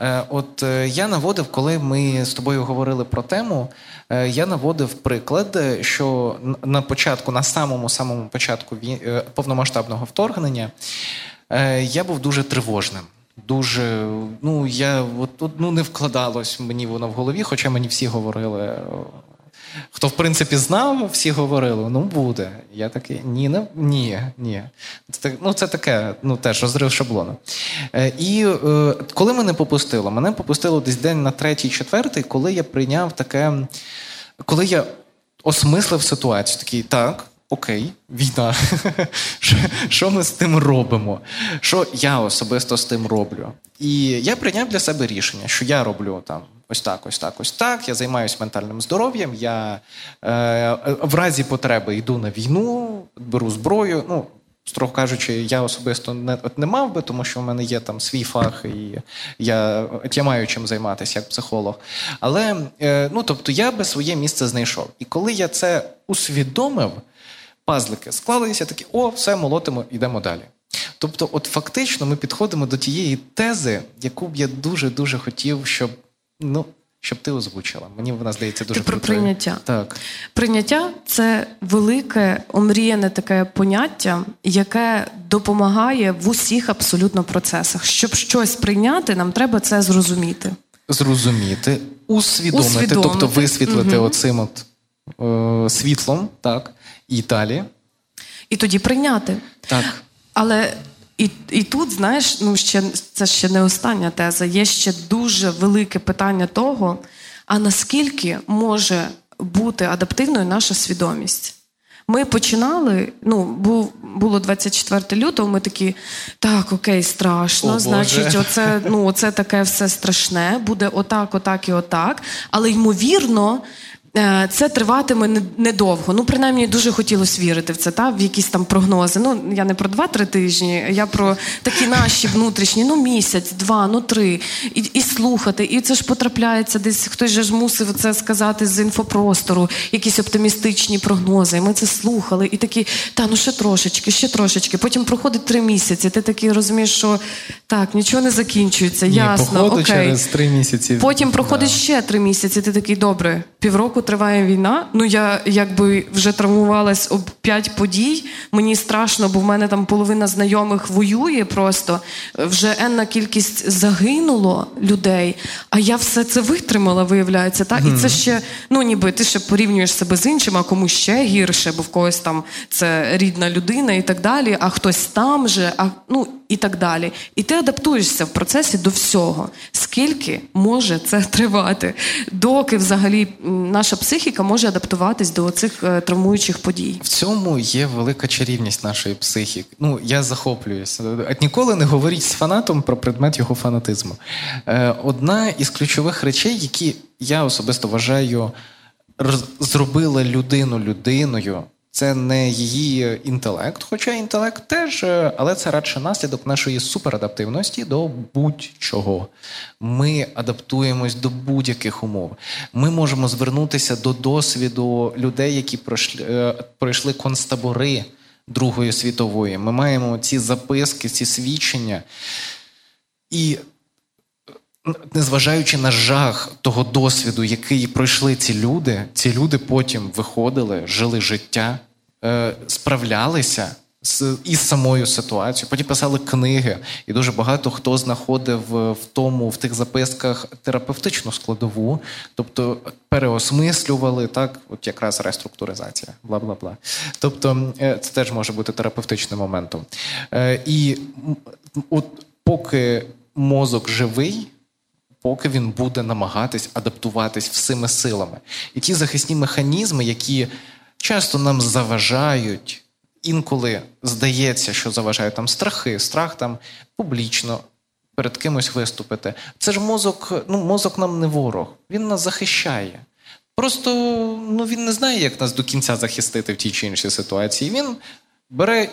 Е, От е, я наводив, коли ми з тобою говорили про тему, е, я наводив приклад, що на початку, на самому самому початку повномасштабного вторгнення, я був дуже тривожним. Дуже, ну я от, ну, не вкладалось мені воно в голові, хоча мені всі говорили. Хто, в принципі, знав, всі говорили, ну буде. Я такий, ні, не, ні, ні. Це, ну, це таке, ну теж розрив шаблону. Е, і е, коли мене попустило? Мене попустило десь день на третій, четвертий, коли я прийняв таке, коли я осмислив ситуацію, такий, так, окей, війна. Що ми з тим робимо? Що я особисто з тим роблю? І я прийняв для себе рішення, що я роблю там ось так, ось так, ось так. Я займаюся ментальним здоров'ям. Я е, в разі потреби йду на війну, беру зброю. Ну, строго кажучи, я особисто не, от не мав би, тому що в мене є там свій фах, і я, от я маю чим займатися як психолог. Але е, ну, тобто я би своє місце знайшов. І коли я це усвідомив, пазлики склалися, такі, о, все, молотимо, йдемо далі. Тобто, от фактично ми підходимо до тієї тези, яку б я дуже-дуже хотів, щоб, ну, щоб ти озвучила. Мені вона здається дуже Ти про крутою. прийняття. Так. Прийняття це велике, омріяне таке поняття, яке допомагає в усіх абсолютно процесах. Щоб щось прийняти, нам треба це зрозуміти. Зрозуміти, усвідомити, Усвідомити. тобто висвітлити Мгм. оцим от, е, світлом, так, і далі. І тоді прийняти. Так. Але і, і тут, знаєш, ну ще це ще не остання теза. Є ще дуже велике питання того, а наскільки може бути адаптивною наша свідомість. Ми починали, ну, був, було 24 лютого, ми такі, так, окей, страшно, О, Боже. значить, оце, ну, оце таке все страшне, буде отак, отак і отак. Але ймовірно, це триватиме недовго. Ну, принаймні, дуже хотілося вірити в це, та, в якісь там прогнози. Ну, я не про 2-3 тижні, я про такі наші внутрішні, ну, місяць, два, ну три. І, і слухати. І це ж потрапляється десь, хтось же ж мусив це сказати з інфопростору, якісь оптимістичні прогнози. І ми це слухали, і такі, та ну ще трошечки, ще трошечки. Потім проходить три місяці. Ти такий розумієш, що так, нічого не закінчується. Ні, ясно, окей. через три місяці. Потім проходить ще три місяці. Ти такий добре. Півроку триває війна. Ну я якби вже травмувалась об п'ять подій. Мені страшно, бо в мене там половина знайомих воює просто. Вже енна кількість загинуло людей. А я все це витримала, виявляється. Так? І це ще, ну ніби ти ще порівнюєш себе з іншим, а комусь ще гірше, бо в когось там це рідна людина і так далі, а хтось там же, а ну і так далі. І ти адаптуєшся в процесі до всього. Скільки може це тривати, доки взагалі наша психіка може адаптуватись до цих травмуючих подій? В цьому є велика чарівність нашої психіки. Ну, я захоплююся. От ніколи не говоріть з фанатом про предмет його фанатизму. Е, одна із ключових речей, які я особисто вважаю, зробила людину людиною. Це не її інтелект, хоча інтелект теж, е, але це радше наслідок нашої суперадаптивності до будь-чого. Ми адаптуємось до будь-яких умов. Ми можемо звернутися до досвіду людей, які пройшли, е, пройшли концтабори Другої світової. Ми маємо ці записки, ці свідчення. І незважаючи на жах того досвіду, який пройшли ці люди, ці люди потім виходили, жили життя, е, справлялися з із самою ситуацією. Потім писали книги, і дуже багато хто знаходив е, в тому, в тих записках терапевтичну складову, тобто переосмислювали так, от якраз реструктуризація, бла бла бла. Тобто, е, це теж може бути терапевтичним моментом. Е, І от поки мозок живий. Поки він буде намагатись адаптуватись всіми силами. І ті захисні механізми, які часто нам заважають інколи здається, що заважають там страхи, страх там публічно перед кимось виступити. Це ж мозок, ну мозок нам не ворог, він нас захищає. Просто ну, він не знає, як нас до кінця захистити в тій чи іншій ситуації. Він бере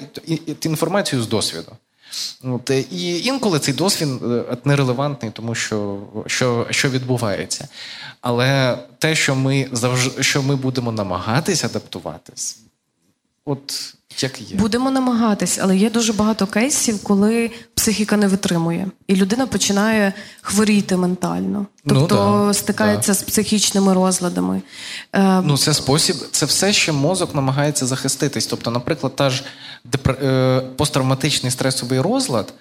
інформацію з досвіду. От, І інколи цей досвід е, нерелевантний, тому що що, що відбувається. Але те, що ми завжди що ми будемо намагатись адаптуватись, от як є. Будемо намагатись, але є дуже багато кейсів, коли психіка не витримує, і людина починає хворіти ментально, Ну тобто ну, да, стикається да. з психічними розладами. Е, Ну, це спосіб, це все ще мозок намагається захиститись. Тобто, наприклад, та ж депр... е, посттравматичний стресовий розлад.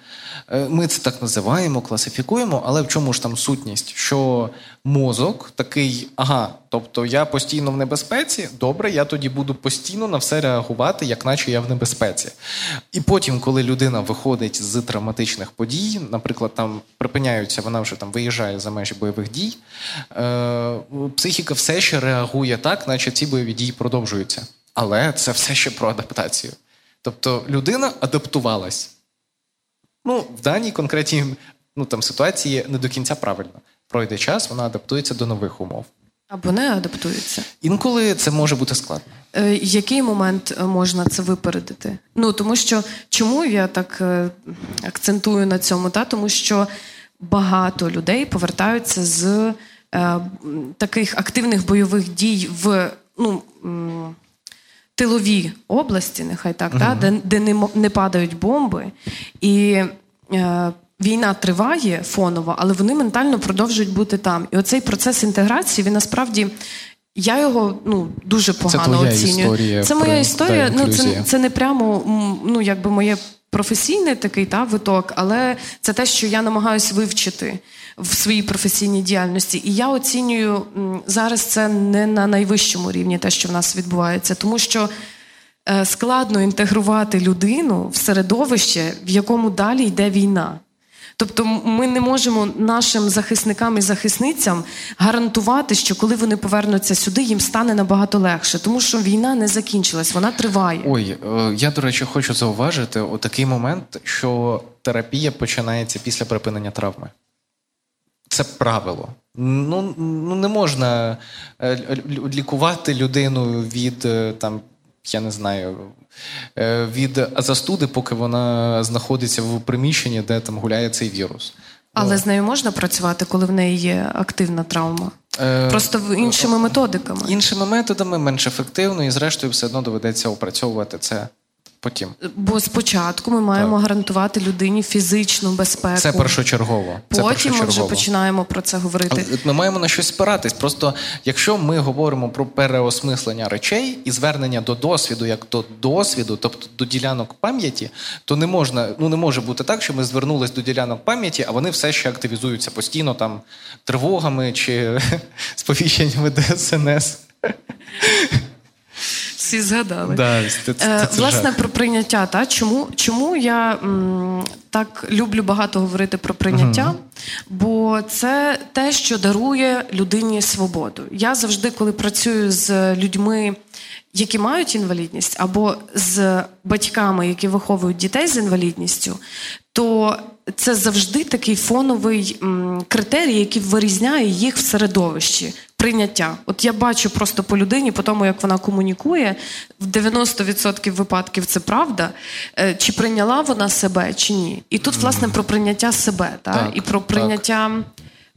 Е, Ми це так називаємо, класифікуємо, але в чому ж там сутність? Що мозок такий, ага, тобто я постійно в небезпеці, добре, я тоді буду постійно на все реагувати, як наче я в небезпеці. І потім, коли людина виходить з травматичних подій, наприклад, там припиняються, вона вже там виїжджає за межі бойових дій, е, психіка все ще реагує так, наче ці бойові дії продовжуються. Але це все ще про адаптацію. Тобто людина адаптувалась. Ну, в даній конкретній ну, ситуації не до кінця правильно. Пройде час, вона адаптується до нових умов. Або не адаптується. Інколи це може бути складно. Е, Який момент е, можна це випередити? Ну тому що чому я так е, акцентую на цьому? Та тому що багато людей повертаються з е, таких активних бойових дій в ну. м, Тилові області, нехай так, та, де, де не, не падають бомби, і е, війна триває фоново, але вони ментально продовжують бути там. І оцей процес інтеграції, він насправді. Я його ну дуже погано твоя оцінюю. історія це моя історія. ну це, це не прямо ну якби моє професійний такий та виток, але це те, що я намагаюся вивчити в своїй професійній діяльності. І я оцінюю зараз це не на найвищому рівні, те, що в нас відбувається, тому що. е, Складно інтегрувати людину в середовище, в якому далі йде війна. Тобто ми не можемо нашим захисникам і захисницям гарантувати, що коли вони повернуться сюди, їм стане набагато легше, тому що війна не закінчилась, вона триває. Ой, е, я, до речі, хочу зауважити отакий момент, що терапія починається після припинення травми. Це правило. Ну, ну не можна е, лікувати людину від е, там, я не знаю, від застуди, поки вона знаходиться в приміщенні, де там гуляє цей вірус. Але з нею можна працювати, коли в неї є активна травма. Е, Просто іншими методиками. Іншими методами, менш ефективно, і зрештою все одно доведеться опрацьовувати це потім. Бо спочатку ми маємо гарантувати людині фізичну безпеку. Це першочергово. Це Потім ми вже починаємо про це говорити. Ми маємо на щось спиратись. Просто якщо ми говоримо про переосмислення речей і звернення до досвіду, як до досвіду, тобто до ділянок пам'яті, то не можна, ну не може бути так, що ми звернулись до ділянок пам'яті, а вони все ще активізуються постійно там тривогами чи сповіщеннями ДСНС. Всі згадали. Да, це, це, Е, це Власне, жах. про прийняття. Та? Чому, чому я м, так люблю багато говорити про прийняття? Бо це те, що дарує людині свободу. Я завжди, коли працюю з людьми, які мають інвалідність, або з батьками, які виховують дітей з інвалідністю, то це завжди такий фоновий критерій, який вирізняє їх в середовищі. Прийняття. От я бачу просто по людині, по тому, як вона комунікує, в 90% випадків це правда. Е, Чи прийняла вона себе, чи ні. І тут, власне, про прийняття себе, та? Так, і про так.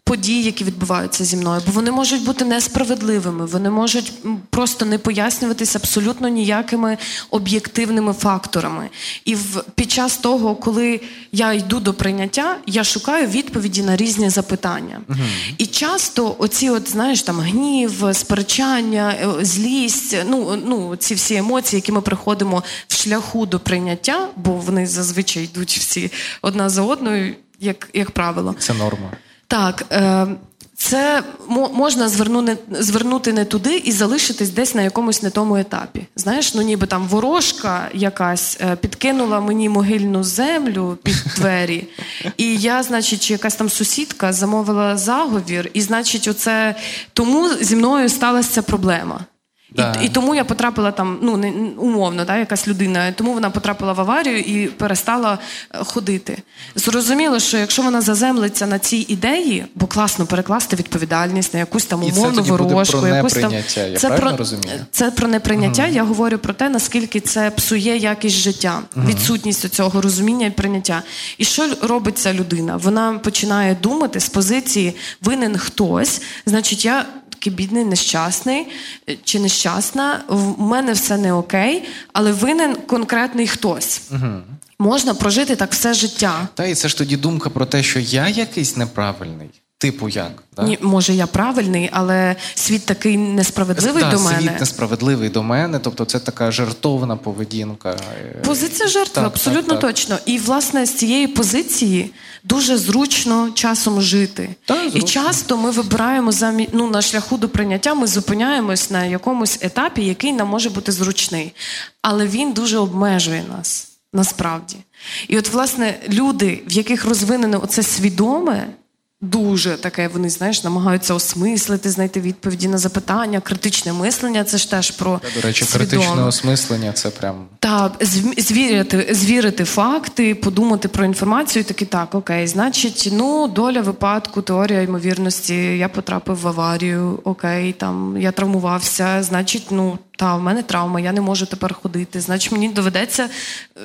Подій, які відбуваються зі мною, бо вони можуть бути несправедливими, вони можуть просто не пояснюватися абсолютно ніякими об'єктивними факторами. І в під час того, коли я йду до прийняття, я шукаю відповіді на різні запитання. Угу. І часто оці, от знаєш, там гнів, сперечання, е, злість, ну ну ці всі емоції, які ми приходимо в шляху до прийняття, бо вони зазвичай йдуть всі одна за одною, як, як правило. Це норма. Так, е, це можна звернути звернути не туди і залишитись десь на якомусь не тому етапі. Знаєш, ну ніби там ворожка якась е, підкинула мені могильну землю під двері, і я, значить, чи якась там сусідка замовила заговір, і значить, оце тому зі мною сталася ця проблема. Да. І і тому я потрапила там, ну не умовно, да, якась людина, тому вона потрапила в аварію і перестала е, ходити. Зрозуміло, що якщо вона заземлиться на цій ідеї, бо класно перекласти відповідальність на якусь там умовну ворожку, якусь там я це про розумію? це про неприйняття. Угу. Я говорю про те, наскільки це псує якість життя, угу. відсутність цього розуміння і прийняття. І що робить ця людина? Вона починає думати з позиції винен хтось, значить, я такий бідний, нещасний чи нещасна, в мене все не окей, але винен конкретний хтось. Угу. Можна прожити так все життя. Та і це ж тоді думка про те, що я якийсь неправильний. Типу як? Да? Ні, Може, я правильний, але світ такий несправедливий да, до мене. Світ несправедливий до мене, тобто це така жертовна поведінка. Позиція жертви, так, абсолютно так, точно. І, власне, з цієї позиції дуже зручно часом жити. Так, зручно. І часто ми вибираємо замі... ну, на шляху до прийняття, ми зупиняємось на якомусь етапі, який нам може бути зручний. Але він дуже обмежує нас насправді. І от, власне, люди, в яких розвинено оце свідоме. Дуже таке, вони знаєш, намагаються осмислити, знайти відповіді на запитання, критичне мислення. Це ж теж про Та, до речі, свідоме. критичне осмислення. Це прям так, звірити, звірити факти, подумати про інформацію. і Таки так, окей, значить, ну доля випадку, теорія ймовірності. Я потрапив в аварію. Окей, там я травмувався. Значить, ну та в мене травма, я не можу тепер ходити. Значить, мені доведеться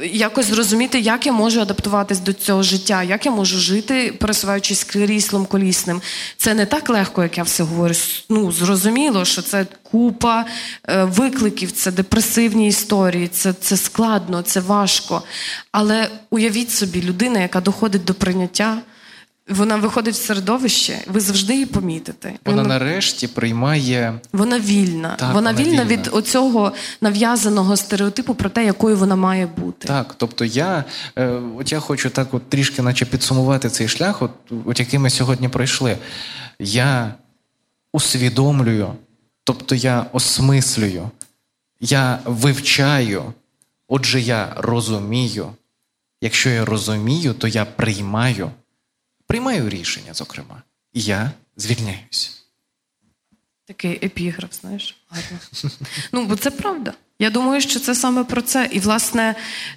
е, якось зрозуміти, як я можу адаптуватись до цього життя, як я можу жити, пересуваючись кріслом колісним. Це не так легко, як я все говорю. Ну, зрозуміло, що це купа е, викликів, це депресивні історії, це, це складно, це важко. Але уявіть собі, людина, яка доходить до прийняття. Вона виходить в середовище, ви завжди її помітите. Вона, вона нарешті приймає. Вона вільна. Так, вона, вона вільна від оцього нав'язаного стереотипу про те, якою вона має бути. Так, тобто я е, от я хочу так от трішки, наче підсумувати цей шлях, от, от який ми сьогодні пройшли. Я усвідомлюю, тобто я осмислюю, я вивчаю, отже, я розумію. Якщо я розумію, то я приймаю приймаю рішення, зокрема, і я звільняюсь. Такий епіграф, знаєш, гарно. Ну, бо це правда. Я думаю, що це саме про це. І, власне,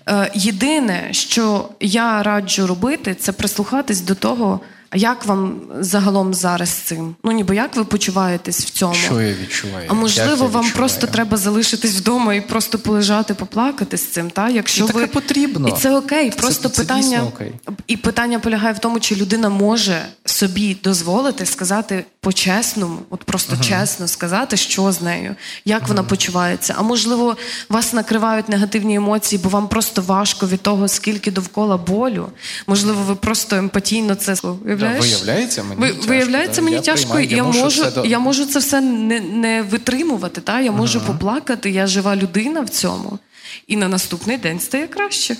е, єдине, що я раджу робити, це прислухатись до того. А як вам загалом зараз з цим? Ну ніби як ви почуваєтесь в цьому? Що я відчуваю? А можливо, вам відчуваю? просто треба залишитись вдома і просто полежати, поплакати з цим. Та? Якщо і ви... таке потрібно. І це окей. Просто це, це питання окей. і питання полягає в тому, чи людина може собі дозволити сказати по-чесному, от просто uh-huh. чесно сказати, що з нею, як uh-huh. вона почувається. А можливо, вас накривають негативні емоції, бо вам просто важко від того, скільки довкола болю. Можливо, ви просто емпатійно це Виявляєш? Виявляється мені Ви, тяжко. Виявляється мені я тяжко, я, я можу це я можу це все не не витримувати. Та? Я можу ага. поплакати, я жива людина в цьому. І на наступний день стає краще.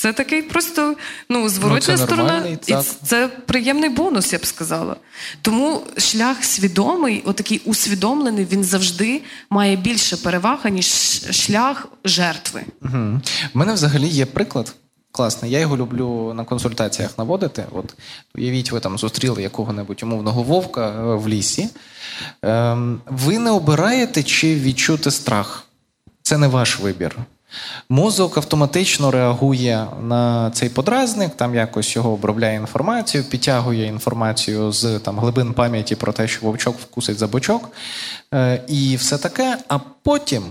Це такий просто ну, зворотня ну, сторона, і це приємний бонус, я б сказала. Тому шлях свідомий, отакий усвідомлений, він завжди має більше переваги, ніж шлях жертви. Угу. У мене взагалі є приклад. Класний, я його люблю на консультаціях наводити. От уявіть, ви там зустріли якого-небудь умовного вовка е, в лісі. Ем, ви не обираєте чи відчути страх. Це не ваш вибір. Мозок автоматично реагує на цей подразник, там якось його обробляє інформацію, підтягує інформацію з там, глибин пам'яті про те, що вовчок вкусить за бочок. Е, і все таке. А потім,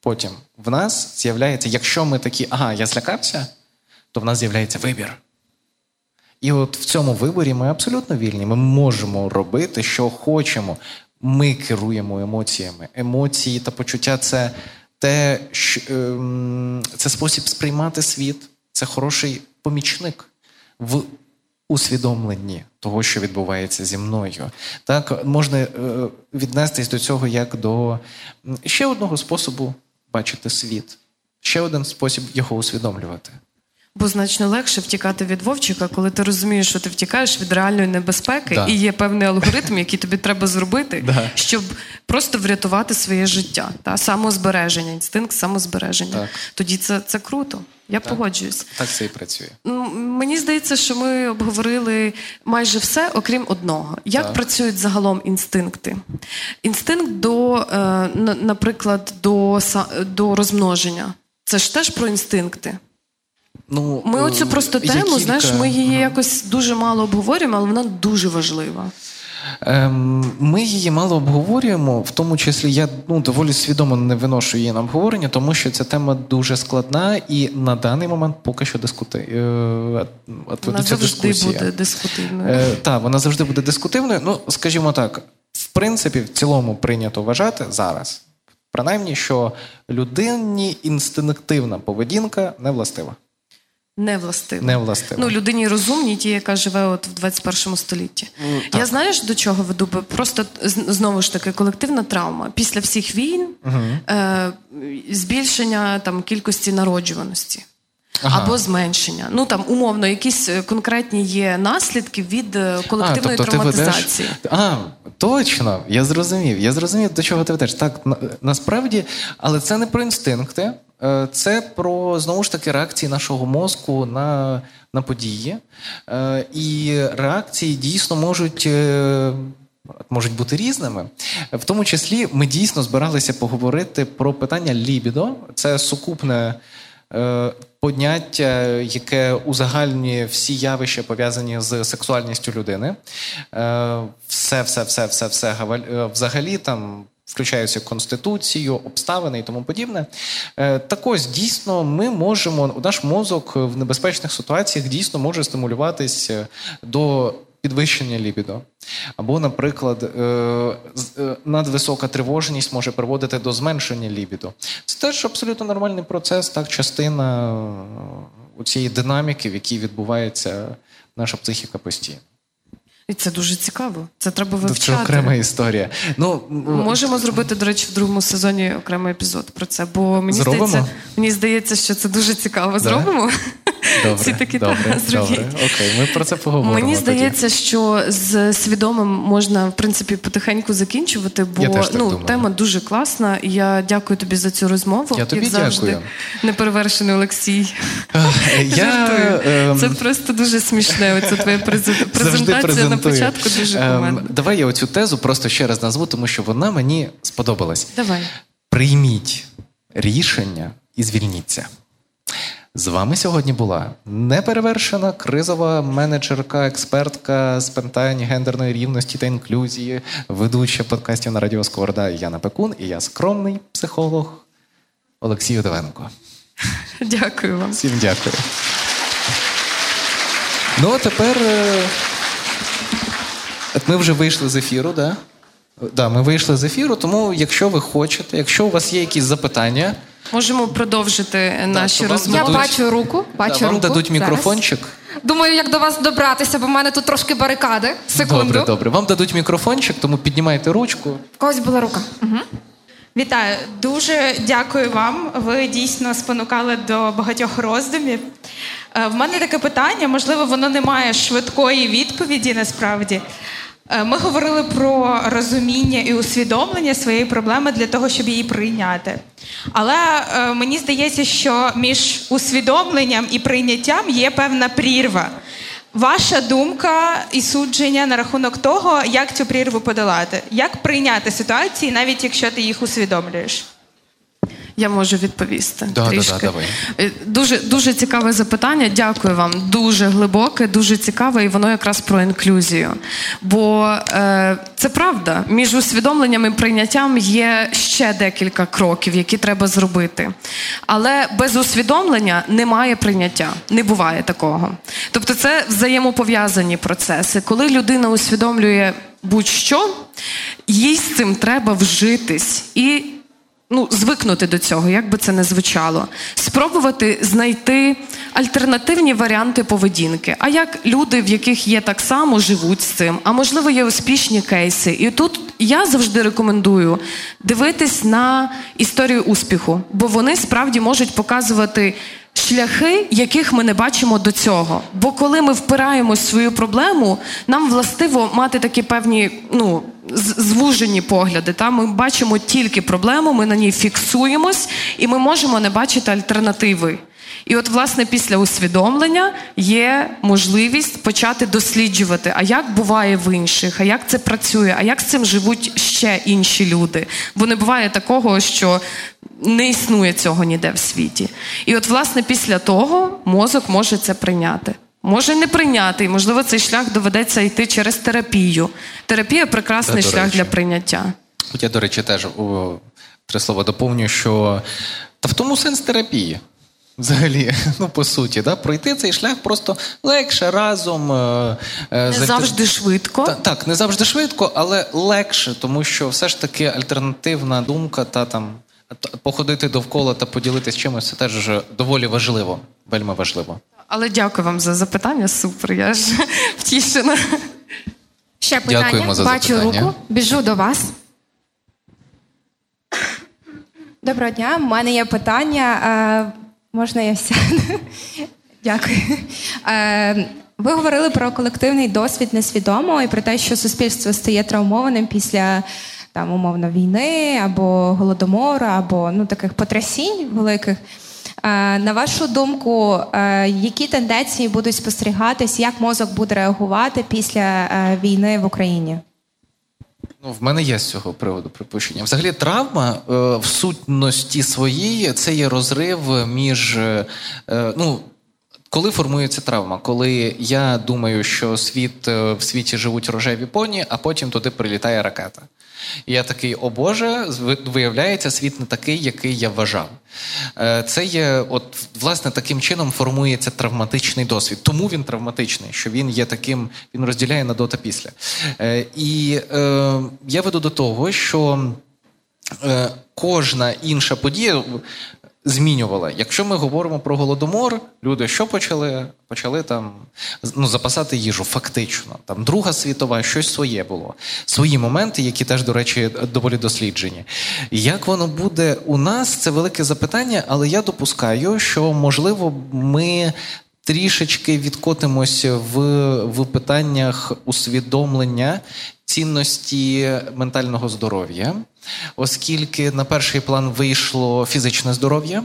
потім в нас з'являється, якщо ми такі, ага, я злякався то в нас з'являється вибір. І от в цьому виборі ми абсолютно вільні. Ми можемо робити, що хочемо. Ми керуємо емоціями. Емоції та почуття це те, що, ем, це спосіб сприймати світ, це хороший помічник в усвідомленні того, що відбувається зі мною. Так можна е, віднестись до цього як до ще одного способу бачити світ, ще один спосіб його усвідомлювати. Бо значно легше втікати від вовчика, коли ти розумієш, що ти втікаєш від реальної небезпеки, Да. і є певний алгоритм, який тобі треба зробити, Да. щоб просто врятувати своє життя. Та самозбереження, інстинкт самозбереження. Так. Тоді це, це круто. Я погоджуюсь. Так це і працює. Мені здається, що ми обговорили майже все, окрім одного. Як Так. працюють загалом інстинкти? Інстинкт до, е, наприклад, до, до розмноження. Це ж теж про інстинкти. Ну, Ми е, оцю просто є тему, кілька- знаєш, ми її якось дуже мало обговорюємо, але вона дуже важлива. Ем, Ми її мало обговорюємо, в тому числі я ну, доволі свідомо не виношу її на обговорення, тому що ця тема дуже складна і на даний момент поки що дискути... е, Вона завжди дискусія. буде дискутивною. Е, так, вона завжди буде дискутивною. Ну, скажімо так, в принципі, в цілому прийнято вважати зараз, принаймні, що людині інстинктивна поведінка не властива. Не властиво. Не. Ну, людині розумній, ті, яка живе от в 21 столітті. так. Я знаєш, до чого веду? Просто знову ж таки колективна травма. Після всіх війн е, збільшення там, кількості народжуваності. Ага. Або зменшення. Ну там умовно, якісь е, конкретні є наслідки від е, колективної тобто ти травматизації. Ведеш... А, точно, я зрозумів. Я зрозумів, до чого ти ведеш. Так, на, насправді, але це не про інстинкти, це про знову ж таки реакції нашого мозку на, на події. Е, І реакції дійсно можуть. е, Можуть бути різними. В тому числі ми дійсно збиралися поговорити про питання лібідо. Це сукупне е, поняття, яке узагальнює всі явища, пов'язані з сексуальністю людини. Е, все, все, все, все, все е, взагалі там. Включаються конституцію, обставини і тому подібне. Е, Так ось дійсно ми можемо, наш мозок в небезпечних ситуаціях дійсно може стимулюватись е, до підвищення лібідо. Або, наприклад, е, надвисока тривожність може приводити до зменшення лібідо. Це теж абсолютно нормальний процес, так, частина цієї динаміки, в якій відбувається наша психіка постійно. І це дуже цікаво. Це треба Це окрема історія. Ну, Можемо зробити, до речі, в другому сезоні окремий епізод про це. Бо мені Зробимо? здається, мені здається, що це дуже цікаво. Зробимо? Добре, Всі такі добре, «Та, зробіть». добре. Окей, ми про це поговоримо. Мені тоді. здається, що з свідомим можна в принципі потихеньку закінчувати, бо ну думаю. тема дуже класна. Я дякую тобі за цю розмову. Я тобі як завжди. дякую. Неперевершений Олексій. Я, ем, Це просто дуже смішне. Оця твоя презентація на початку дуже Ем, кумедна. Давай я оцю тезу просто ще раз назву, тому що вона мені сподобалась. Давай. Прийміть рішення і звільніться. З вами сьогодні була неперевершена кризова менеджерка, експертка з питань гендерної рівності та інклюзії, ведуча подкастів на Радіо Скорда Яна Пекун і я скромний психолог Олексій Удовенко. Дякую вам. Всім дякую. Ну, а тепер. е, ми вже вийшли з ефіру, да? Да, ми вийшли з ефіру, тому якщо ви хочете, якщо у вас є якісь запитання, Можемо продовжити наші розмови. Я бачу руку. Бачу да, вам руку. дадуть Зараз. мікрофончик. Думаю, як до вас добратися, бо в мене тут трошки барикади. Секунду. Добре, добре. Вам дадуть мікрофончик, тому піднімайте ручку. В когось була рука. Угу. Вітаю, дуже дякую вам. Ви дійсно спонукали до багатьох роздумів. Е, В мене таке питання, можливо, воно не має швидкої відповіді насправді. Е, Ми говорили про розуміння і усвідомлення своєї проблеми для того, щоб її прийняти. Але е, мені здається, що між усвідомленням і прийняттям є певна прірва. Ваша думка і судження на рахунок того, як цю прірву подолати, як прийняти ситуації, навіть якщо ти їх усвідомлюєш. Я можу відповісти. Да, да, трішки. да, давай. Е, Дуже, дуже цікаве запитання. Дякую вам. Дуже глибоке, дуже цікаве, і воно якраз про інклюзію. Бо е, це правда. Між усвідомленням і прийняттям є ще декілька кроків, які треба зробити. Але без усвідомлення немає прийняття. Не буває такого. Тобто, це взаємопов'язані процеси. Коли людина усвідомлює будь-що, їй з цим треба вжитись і ну, звикнути до цього, як би це не звучало. Спробувати знайти альтернативні варіанти поведінки. А як люди, в яких є так само, живуть з цим, а можливо, є успішні кейси. І тут я завжди рекомендую дивитись на історію успіху, бо вони справді можуть показувати. Шляхи, яких ми не бачимо до цього. Бо коли ми впираємось в свою проблему, нам властиво мати такі певні ну, звужені погляди. Та? Ми бачимо тільки проблему, ми на ній фіксуємось, і ми можемо не бачити альтернативи. І от, власне, після усвідомлення є можливість почати досліджувати, а як буває в інших, а як це працює, а як з цим живуть ще інші люди. Бо не буває такого, що не існує цього ніде в світі. І от, власне, після того мозок може це прийняти. Може не прийняти, і можливо, цей шлях доведеться йти через терапію. Терапія прекрасний Та, шлях речі. для прийняття. Я, до речі, теж о, три слова доповню, що та в тому сенс терапії. Взагалі, ну по суті, да? пройти цей шлях просто легше разом. е, е, Не завжди- завжди швидко. Та, так, не завжди швидко, але легше, тому що все ж таки альтернативна думка та там походити довкола та поділитися чимось це теж доволі важливо, вельми важливо. Але дякую вам за запитання. Супер, я ж втішена. Ще питання. Дякуємо за Бачу запитання. руку, біжу до вас. Доброго дня. У мене є питання. Е, можна я сяду? Дякую. Е, ви говорили про колективний досвід несвідомо і про те, що суспільство стає травмованим після там умовно війни або голодомору, або ну таких потрясінь великих. Е, на вашу думку, е, які тенденції будуть спостерігатись, як мозок буде реагувати після е, війни в Україні? Ну, в мене є з цього приводу припущення. Взагалі, травма в сутності своїй це є розрив між. Ну, коли формується травма, коли я думаю, що світ в світі живуть рожеві поні, а потім туди прилітає ракета. І я такий, о Боже, виявляється, світ не такий, який я вважав. Е, Це є, от, власне, таким чином формується травматичний досвід. Тому він травматичний, що він є таким, він розділяє на до та після. Е, І е, я веду до того, що е, кожна інша подія змінювала. Якщо ми говоримо про голодомор, люди що почали? Почали там ну, запасати їжу, фактично. Там Друга світова, щось своє було. Свої моменти, які теж, до речі, доволі досліджені. Як воно буде у нас, це велике запитання, але я допускаю, що можливо ми. Трішечки відкотимося в, в питаннях усвідомлення цінності ментального здоров'я, оскільки на перший план вийшло фізичне здоров'я.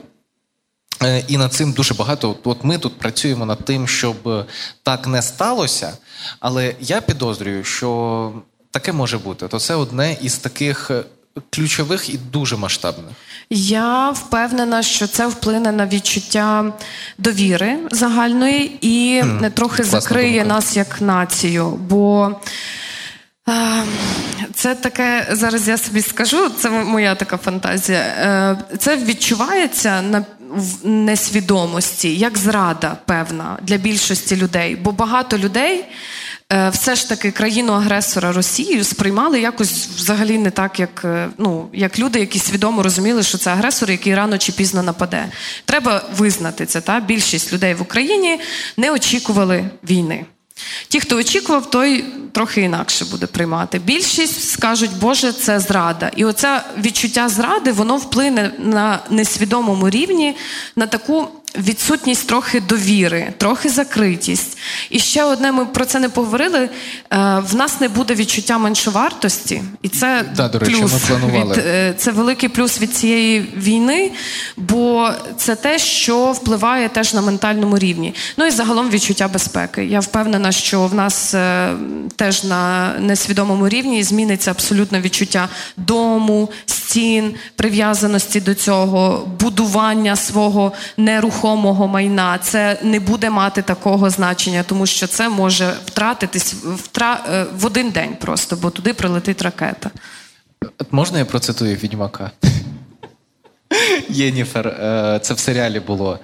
Е, І над цим дуже багато. От ми тут працюємо над тим, щоб так не сталося. Але я підозрюю, що таке може бути. То це одне із таких ключових і дуже масштабних. Я впевнена, що це вплине на відчуття довіри загальної і Мгм. трохи закриє думка. нас як націю. Бо е, це таке, зараз я собі скажу, це моя така фантазія. Е, Це відчувається на в несвідомості, як зрада певна для більшості людей. Бо багато людей все ж таки країну-агресора Росію сприймали якось взагалі не так, як, е, ну, як люди, які свідомо розуміли, що це агресор, який рано чи пізно нападе. Треба визнати це. Та? Більшість людей в Україні не очікували війни. Ті, хто очікував, той трохи інакше буде приймати. Більшість скажуть, Боже, це зрада. І оце відчуття зради, воно вплине на несвідомому рівні на таку відсутність трохи довіри, трохи закритість. І ще одне, ми про це не поговорили. е, В нас не буде відчуття меншовартості, і це Да, до речі, плюс ми планували. від Е, це великий плюс від цієї війни, бо це те, що впливає теж на ментальному рівні. Ну і загалом відчуття безпеки. Я впевнена, що в нас е, теж на несвідомому рівні зміниться абсолютно відчуття дому, стін, прив'язаності до цього, будування свого нерухомого майна. Це не буде мати такого значення, тому що це може втратитись втра... е, в один день просто, бо туди прилетить ракета. Можна я процитую відьмака? Єніфер, е, це в серіалі було.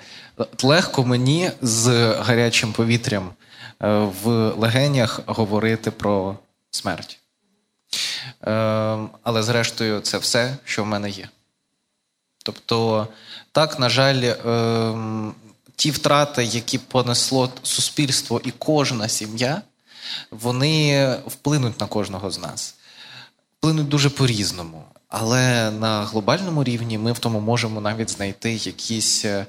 Легко мені з гарячим повітрям е, в легенях говорити про смерть. Е, Але зрештою, це все, що в мене є. Тобто, так, на жаль, ем, ті втрати, які понесло суспільство і кожна сім'я, вони вплинуть на кожного з нас. Вплинуть дуже по-різному. Але на глобальному рівні ми в тому можемо навіть знайти якийсь, е,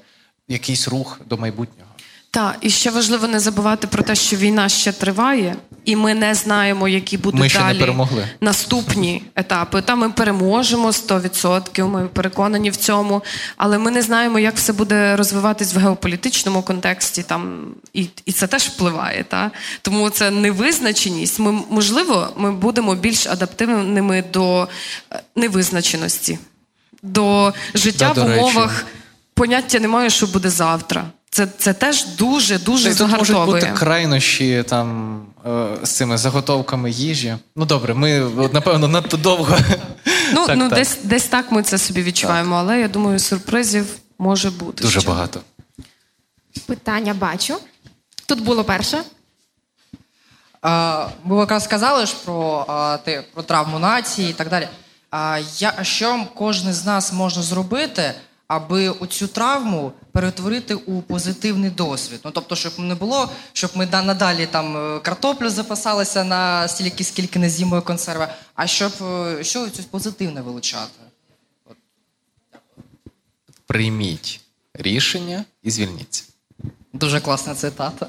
якийсь рух до майбутнього. Так, і ще важливо не забувати про те, що війна ще триває, і ми не знаємо, які будуть Ми ще не перемогли. наступні етапи. Та ми переможемо 100%, ми переконані в цьому, але ми не знаємо, як все буде розвиватись в геополітичному контексті. Там і, і це теж впливає. Та? Тому це невизначеність. Ми можливо, ми будемо більш адаптивними до е, невизначеності, до життя Да, до в умовах. Поняття немає, що буде завтра. Це, це теж дуже дуже Та тут можуть загартовує. бути крайнощі там е, з цими заготовками їжі. Ну добре, ми напевно надто довго. Ну, Так, ну так. Десь, десь так ми це собі відчуваємо, але я думаю, сюрпризів може бути. Дуже ще. багато. Питання бачу. Тут було перше. А, ви якраз сказали ж про, а, те, про травму нації і так далі. А, я, що кожен з нас може зробити, аби цю травму перетворити у позитивний досвід? Ну тобто, щоб не було, щоб ми да- надалі там е, картоплю запасалися на стільки, скільки не з'їмо консерви, а щоб е, що щось позитивне вилучати? Прийміть рішення і звільніться. Дуже класна цитата.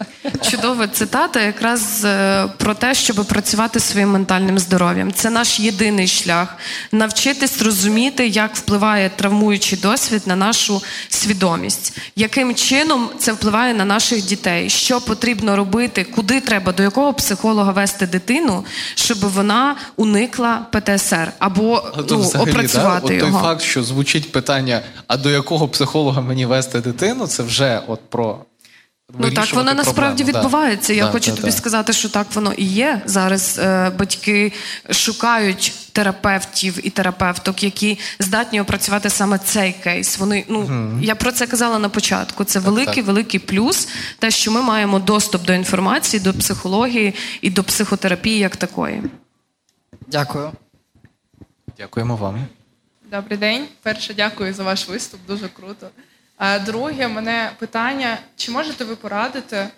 Чудова цитата якраз е, про те, щоб працювати своїм ментальним здоров'ям. Це наш єдиний шлях навчитись розуміти, як впливає травмуючий досвід на нашу свідомість, яким чином це впливає на наших дітей, що потрібно робити, куди треба, до якого психолога вести дитину, щоб вона уникла ПТСР або А ну, взагалі, опрацювати да, от той його. факт, що звучить питання, а до якого психолога мені вести дитину, це вже от про. Ну так вирішувати воно насправді проблему. Да. відбувається. Я Да, хочу да, тобі да. сказати, що так воно і є. Зараз е, батьки шукають терапевтів і терапевток, які здатні опрацювати саме цей кейс. Вони ну я про це казала на початку. Це великий, так. великий плюс, те, що ми маємо доступ до інформації, до психології і до психотерапії як такої. Дякую. Дякуємо вам. Добрий день. Перше, дякую за ваш виступ, дуже круто. А друге, мене питання: чи можете ви порадити,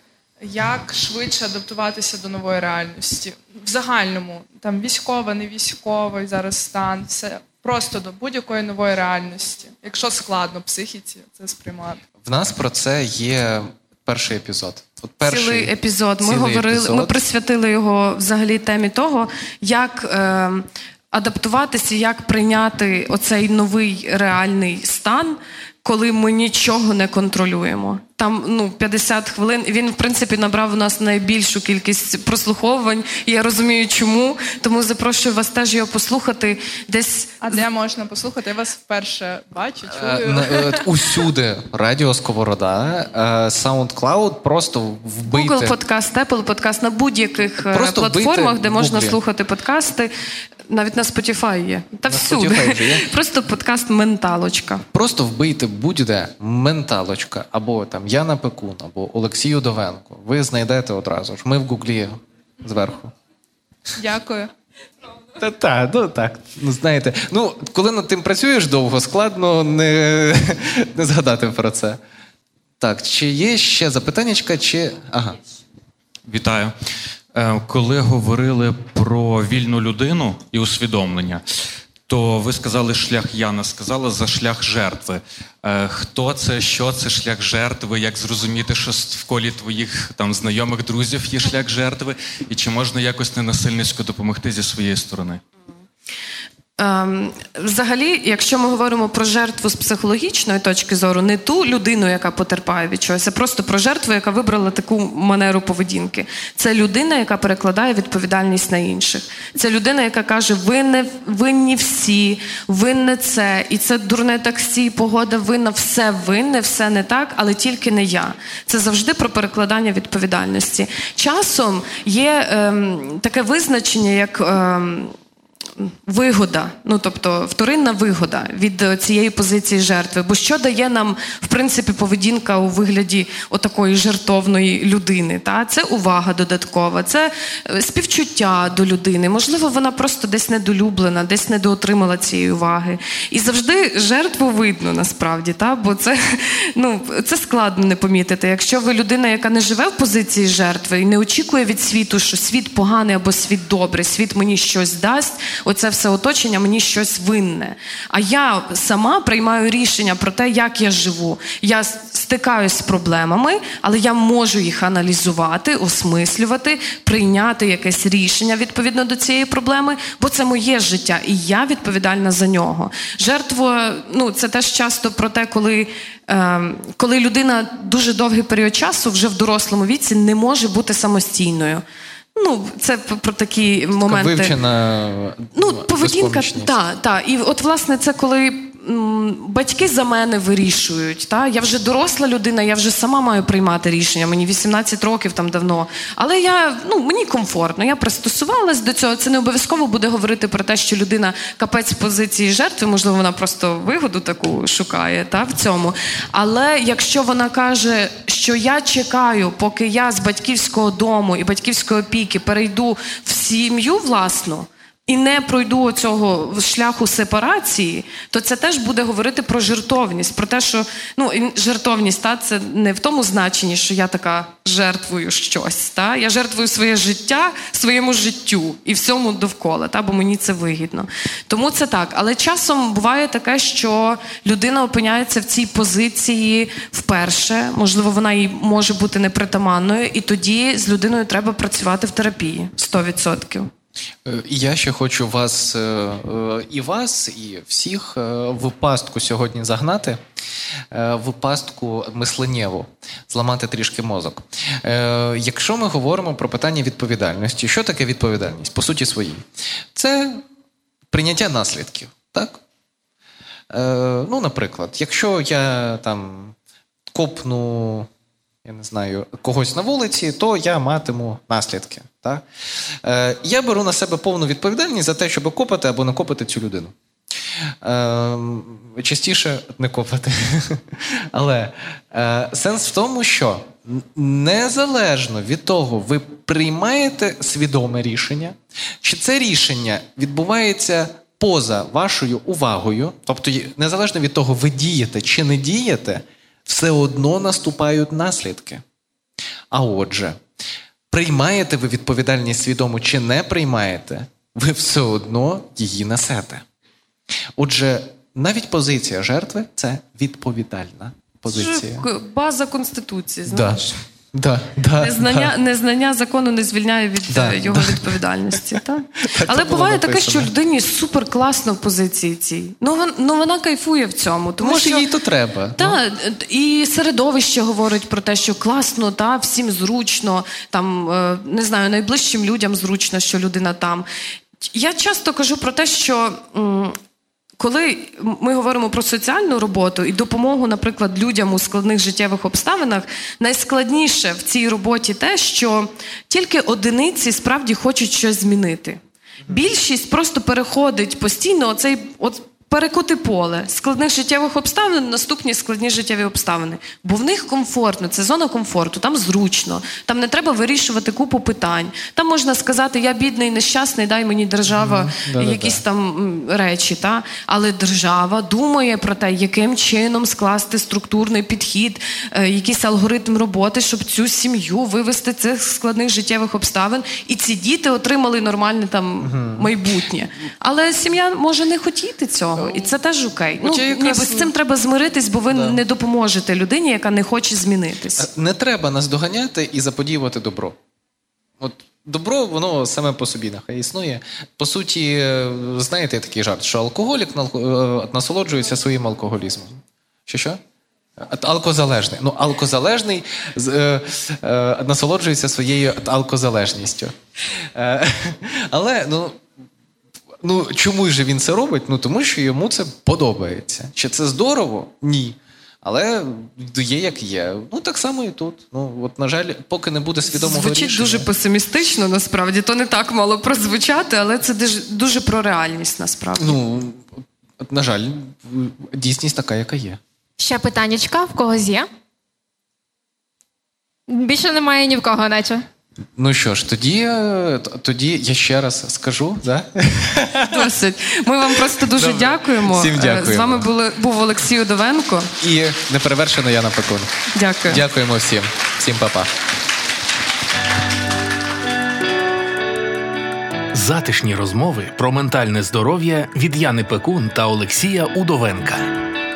як швидше адаптуватися до нової реальності? В загальному, там військова, не військовий зараз стан, все просто до будь-якої нової реальності, якщо складно психіці це сприймати. В нас про це є перший епізод. От перший цілий епізод. Ми говорили, епізод. ми присвятили його взагалі темі того, як е, адаптуватися, як прийняти оцей новий реальний стан, коли ми нічого не контролюємо. Там ну 50 хвилин. Він в принципі набрав у нас найбільшу кількість прослуховувань. І я розумію, чому. Тому запрошую вас теж його послухати. Десь А де можна послухати? Я вас вперше бачу, Е, чую. е, Усюди радіо Сковорода, е, SoundCloud, просто вбийте. Google подкаст, Apple подкаст на будь-яких Просто платформах, де можна слухати подкасти. Навіть на Spotify є. Та На всюди. Spotify вже є? Просто подкаст Менталочка. Просто вбийте будь-де менталочка, або там Яна Пекун, або Олексій Удовенко. Ви знайдете одразу ж. Ми в Гуглі зверху. Дякую. Та та, ну так. Ну знаєте, ну коли над тим працюєш довго, складно не, не згадати про це. Так, чи є ще запитаннячка, чи. Ага. Вітаю. Е, Коли говорили про вільну людину і усвідомлення, то ви сказали шлях Яна, сказала за шлях жертви. Е, Хто це, що це шлях жертви? Як зрозуміти, що в колі твоїх там знайомих друзів є шлях жертви, і чи можна якось ненасильницько допомогти зі своєї сторони? Ем, взагалі, якщо ми говоримо про жертву з психологічної точки зору, не ту людину, яка потерпає від чогось, а просто про жертву, яка вибрала таку манеру поведінки. Це людина, яка перекладає відповідальність на інших. Це людина, яка каже: ви не винні всі, винне це, і це дурне таксі, погода винна, все винне, все не так, але тільки не я. Це завжди про перекладання відповідальності. Часом є ем, таке визначення, як. Ем, вигода, ну тобто вторинна вигода від е, цієї позиції жертви. Бо що дає нам, в принципі, поведінка у вигляді отакої жертовної людини? Та? Це увага додаткова, це е, співчуття до людини. Можливо, вона просто десь недолюблена, десь недоотримала цієї уваги. І завжди жертву видно насправді, та? бо це, ну, це складно не помітити. Якщо ви людина, яка не живе в позиції жертви і не очікує від світу, що світ поганий або світ добрий, світ мені щось дасть оце все оточення мені щось винне. А я сама приймаю рішення про те, як я живу. Я стикаюсь з проблемами, але я можу їх аналізувати, осмислювати, прийняти якесь рішення відповідно до цієї проблеми, бо це моє життя, і я відповідальна за нього. Жертва, ну це теж часто про те, коли. Ем, коли людина дуже довгий період часу вже в дорослому віці не може бути самостійною. Ну, це про такі моменти. Вивчена ну, поведінка. Так, так. І от, власне, це коли батьки за мене вирішують. Та? Я вже доросла людина, я вже сама маю приймати рішення. Мені 18 років там давно. Але я ну мені комфортно, я пристосувалась до цього. Це не обов'язково буде говорити про те, що людина капець позиції жертви, можливо, вона просто вигоду таку шукає та, в цьому. Але якщо вона каже, що я чекаю, поки я з батьківського дому і батьківської опіки перейду в сім'ю власну і не пройду цього шляху сепарації, то це теж буде говорити про жертовність, про те, що ну жертовність та це не в тому значенні, що я така жертвую щось. Та я жертвую своє життя своєму життю і всьому довкола, та бо мені це вигідно. Тому це так. Але часом буває таке, що людина опиняється в цій позиції вперше. Можливо, вона їй може бути непритаманною, і тоді з людиною треба працювати в терапії 100%. Е, я ще хочу вас е, е, і вас, і всіх в пастку сьогодні загнати, в пастку мисленнєву, зламати трішки мозок. Якщо ми говоримо про питання відповідальності, що таке відповідальність? По суті своїй, це прийняття наслідків. так? Ну, наприклад, якщо я там копну я не знаю, когось на вулиці, то я матиму наслідки. Так? Е, Я беру на себе повну відповідальність за те, щоб копати або не копати цю людину. Е, Частіше не копати. Але е, сенс в тому, що незалежно від того, ви приймаєте свідоме рішення, чи це рішення відбувається поза вашою увагою, тобто, незалежно від того, ви дієте чи не дієте все одно наступають наслідки. А отже, приймаєте ви відповідальність свідомо чи не приймаєте, ви все одно її несете. Отже, навіть позиція жертви це відповідальна позиція. Це база Конституції, знаєш. Да. Да, да, Незнання да. незнання закону не звільняє від да, е, його да. відповідальності. Так? Але буває таке, що людині супер класно в позиції цій. Ну, вон, ну вона кайфує в цьому. Тому Може, що, їй то треба. Та, І середовище говорить про те, що класно, та, всім зручно, там, е, не знаю, найближчим людям зручно, що людина там. Я часто кажу про те, що коли ми говоримо про соціальну роботу і допомогу, наприклад, людям у складних життєвих обставинах, найскладніше в цій роботі те, що тільки одиниці справді хочуть щось змінити. Більшість просто переходить постійно оцей от перекути поле складних життєвих обставин, наступні складні життєві обставини. Бо в них комфортно, це зона комфорту, там зручно, там не треба вирішувати купу питань. Там можна сказати, я бідний, нещасний, дай мені держава mm, якісь там речі. Та? Але держава думає про те, яким чином скласти структурний підхід, е, якийсь алгоритм роботи, щоб цю сім'ю вивести цих складних життєвих обставин, і ці діти отримали нормальне там майбутнє. Але сім'я може не хотіти цього увагу, і це теж окей. Ну, якраз... ніби з цим треба змиритись, бо ви да. не допоможете людині, яка не хоче змінитись. Не треба нас доганяти і заподіювати добро. От Добро, воно саме по собі нехай існує. По суті, е, знаєте такий жарт, що алкоголік е, насолоджується своїм алкоголізмом. Що що? Е, Алкозалежний. Ну, алкозалежний е, е, насолоджується своєю алкозалежністю. Е, але ну, ну, чому ж він це робить? Ну, тому що йому це подобається. Чи це здорово? Ні. Але є як є. Ну, так само і тут. Ну, от, на жаль, поки не буде свідомого Звучить рішення. дуже песимістично, насправді. То не так мало прозвучати, але це дуже, дуже про реальність насправді. Ну, на жаль, дійсність така, яка є. Ще питаннячка в когось є? Більше немає ні в кого, наче. Ну що ж, тоді, е, тоді я ще раз скажу, да? Досить. Ми вам просто дуже Добре. дякуємо. Всім Е, дякуємо. З вами були, був Олексій Удовенко. І неперевершена Яна Пекун. Дякую. Дякуємо всім. Всім па-па. Затишні розмови про ментальне здоров'я від Яни Пекун та Олексія Удовенка.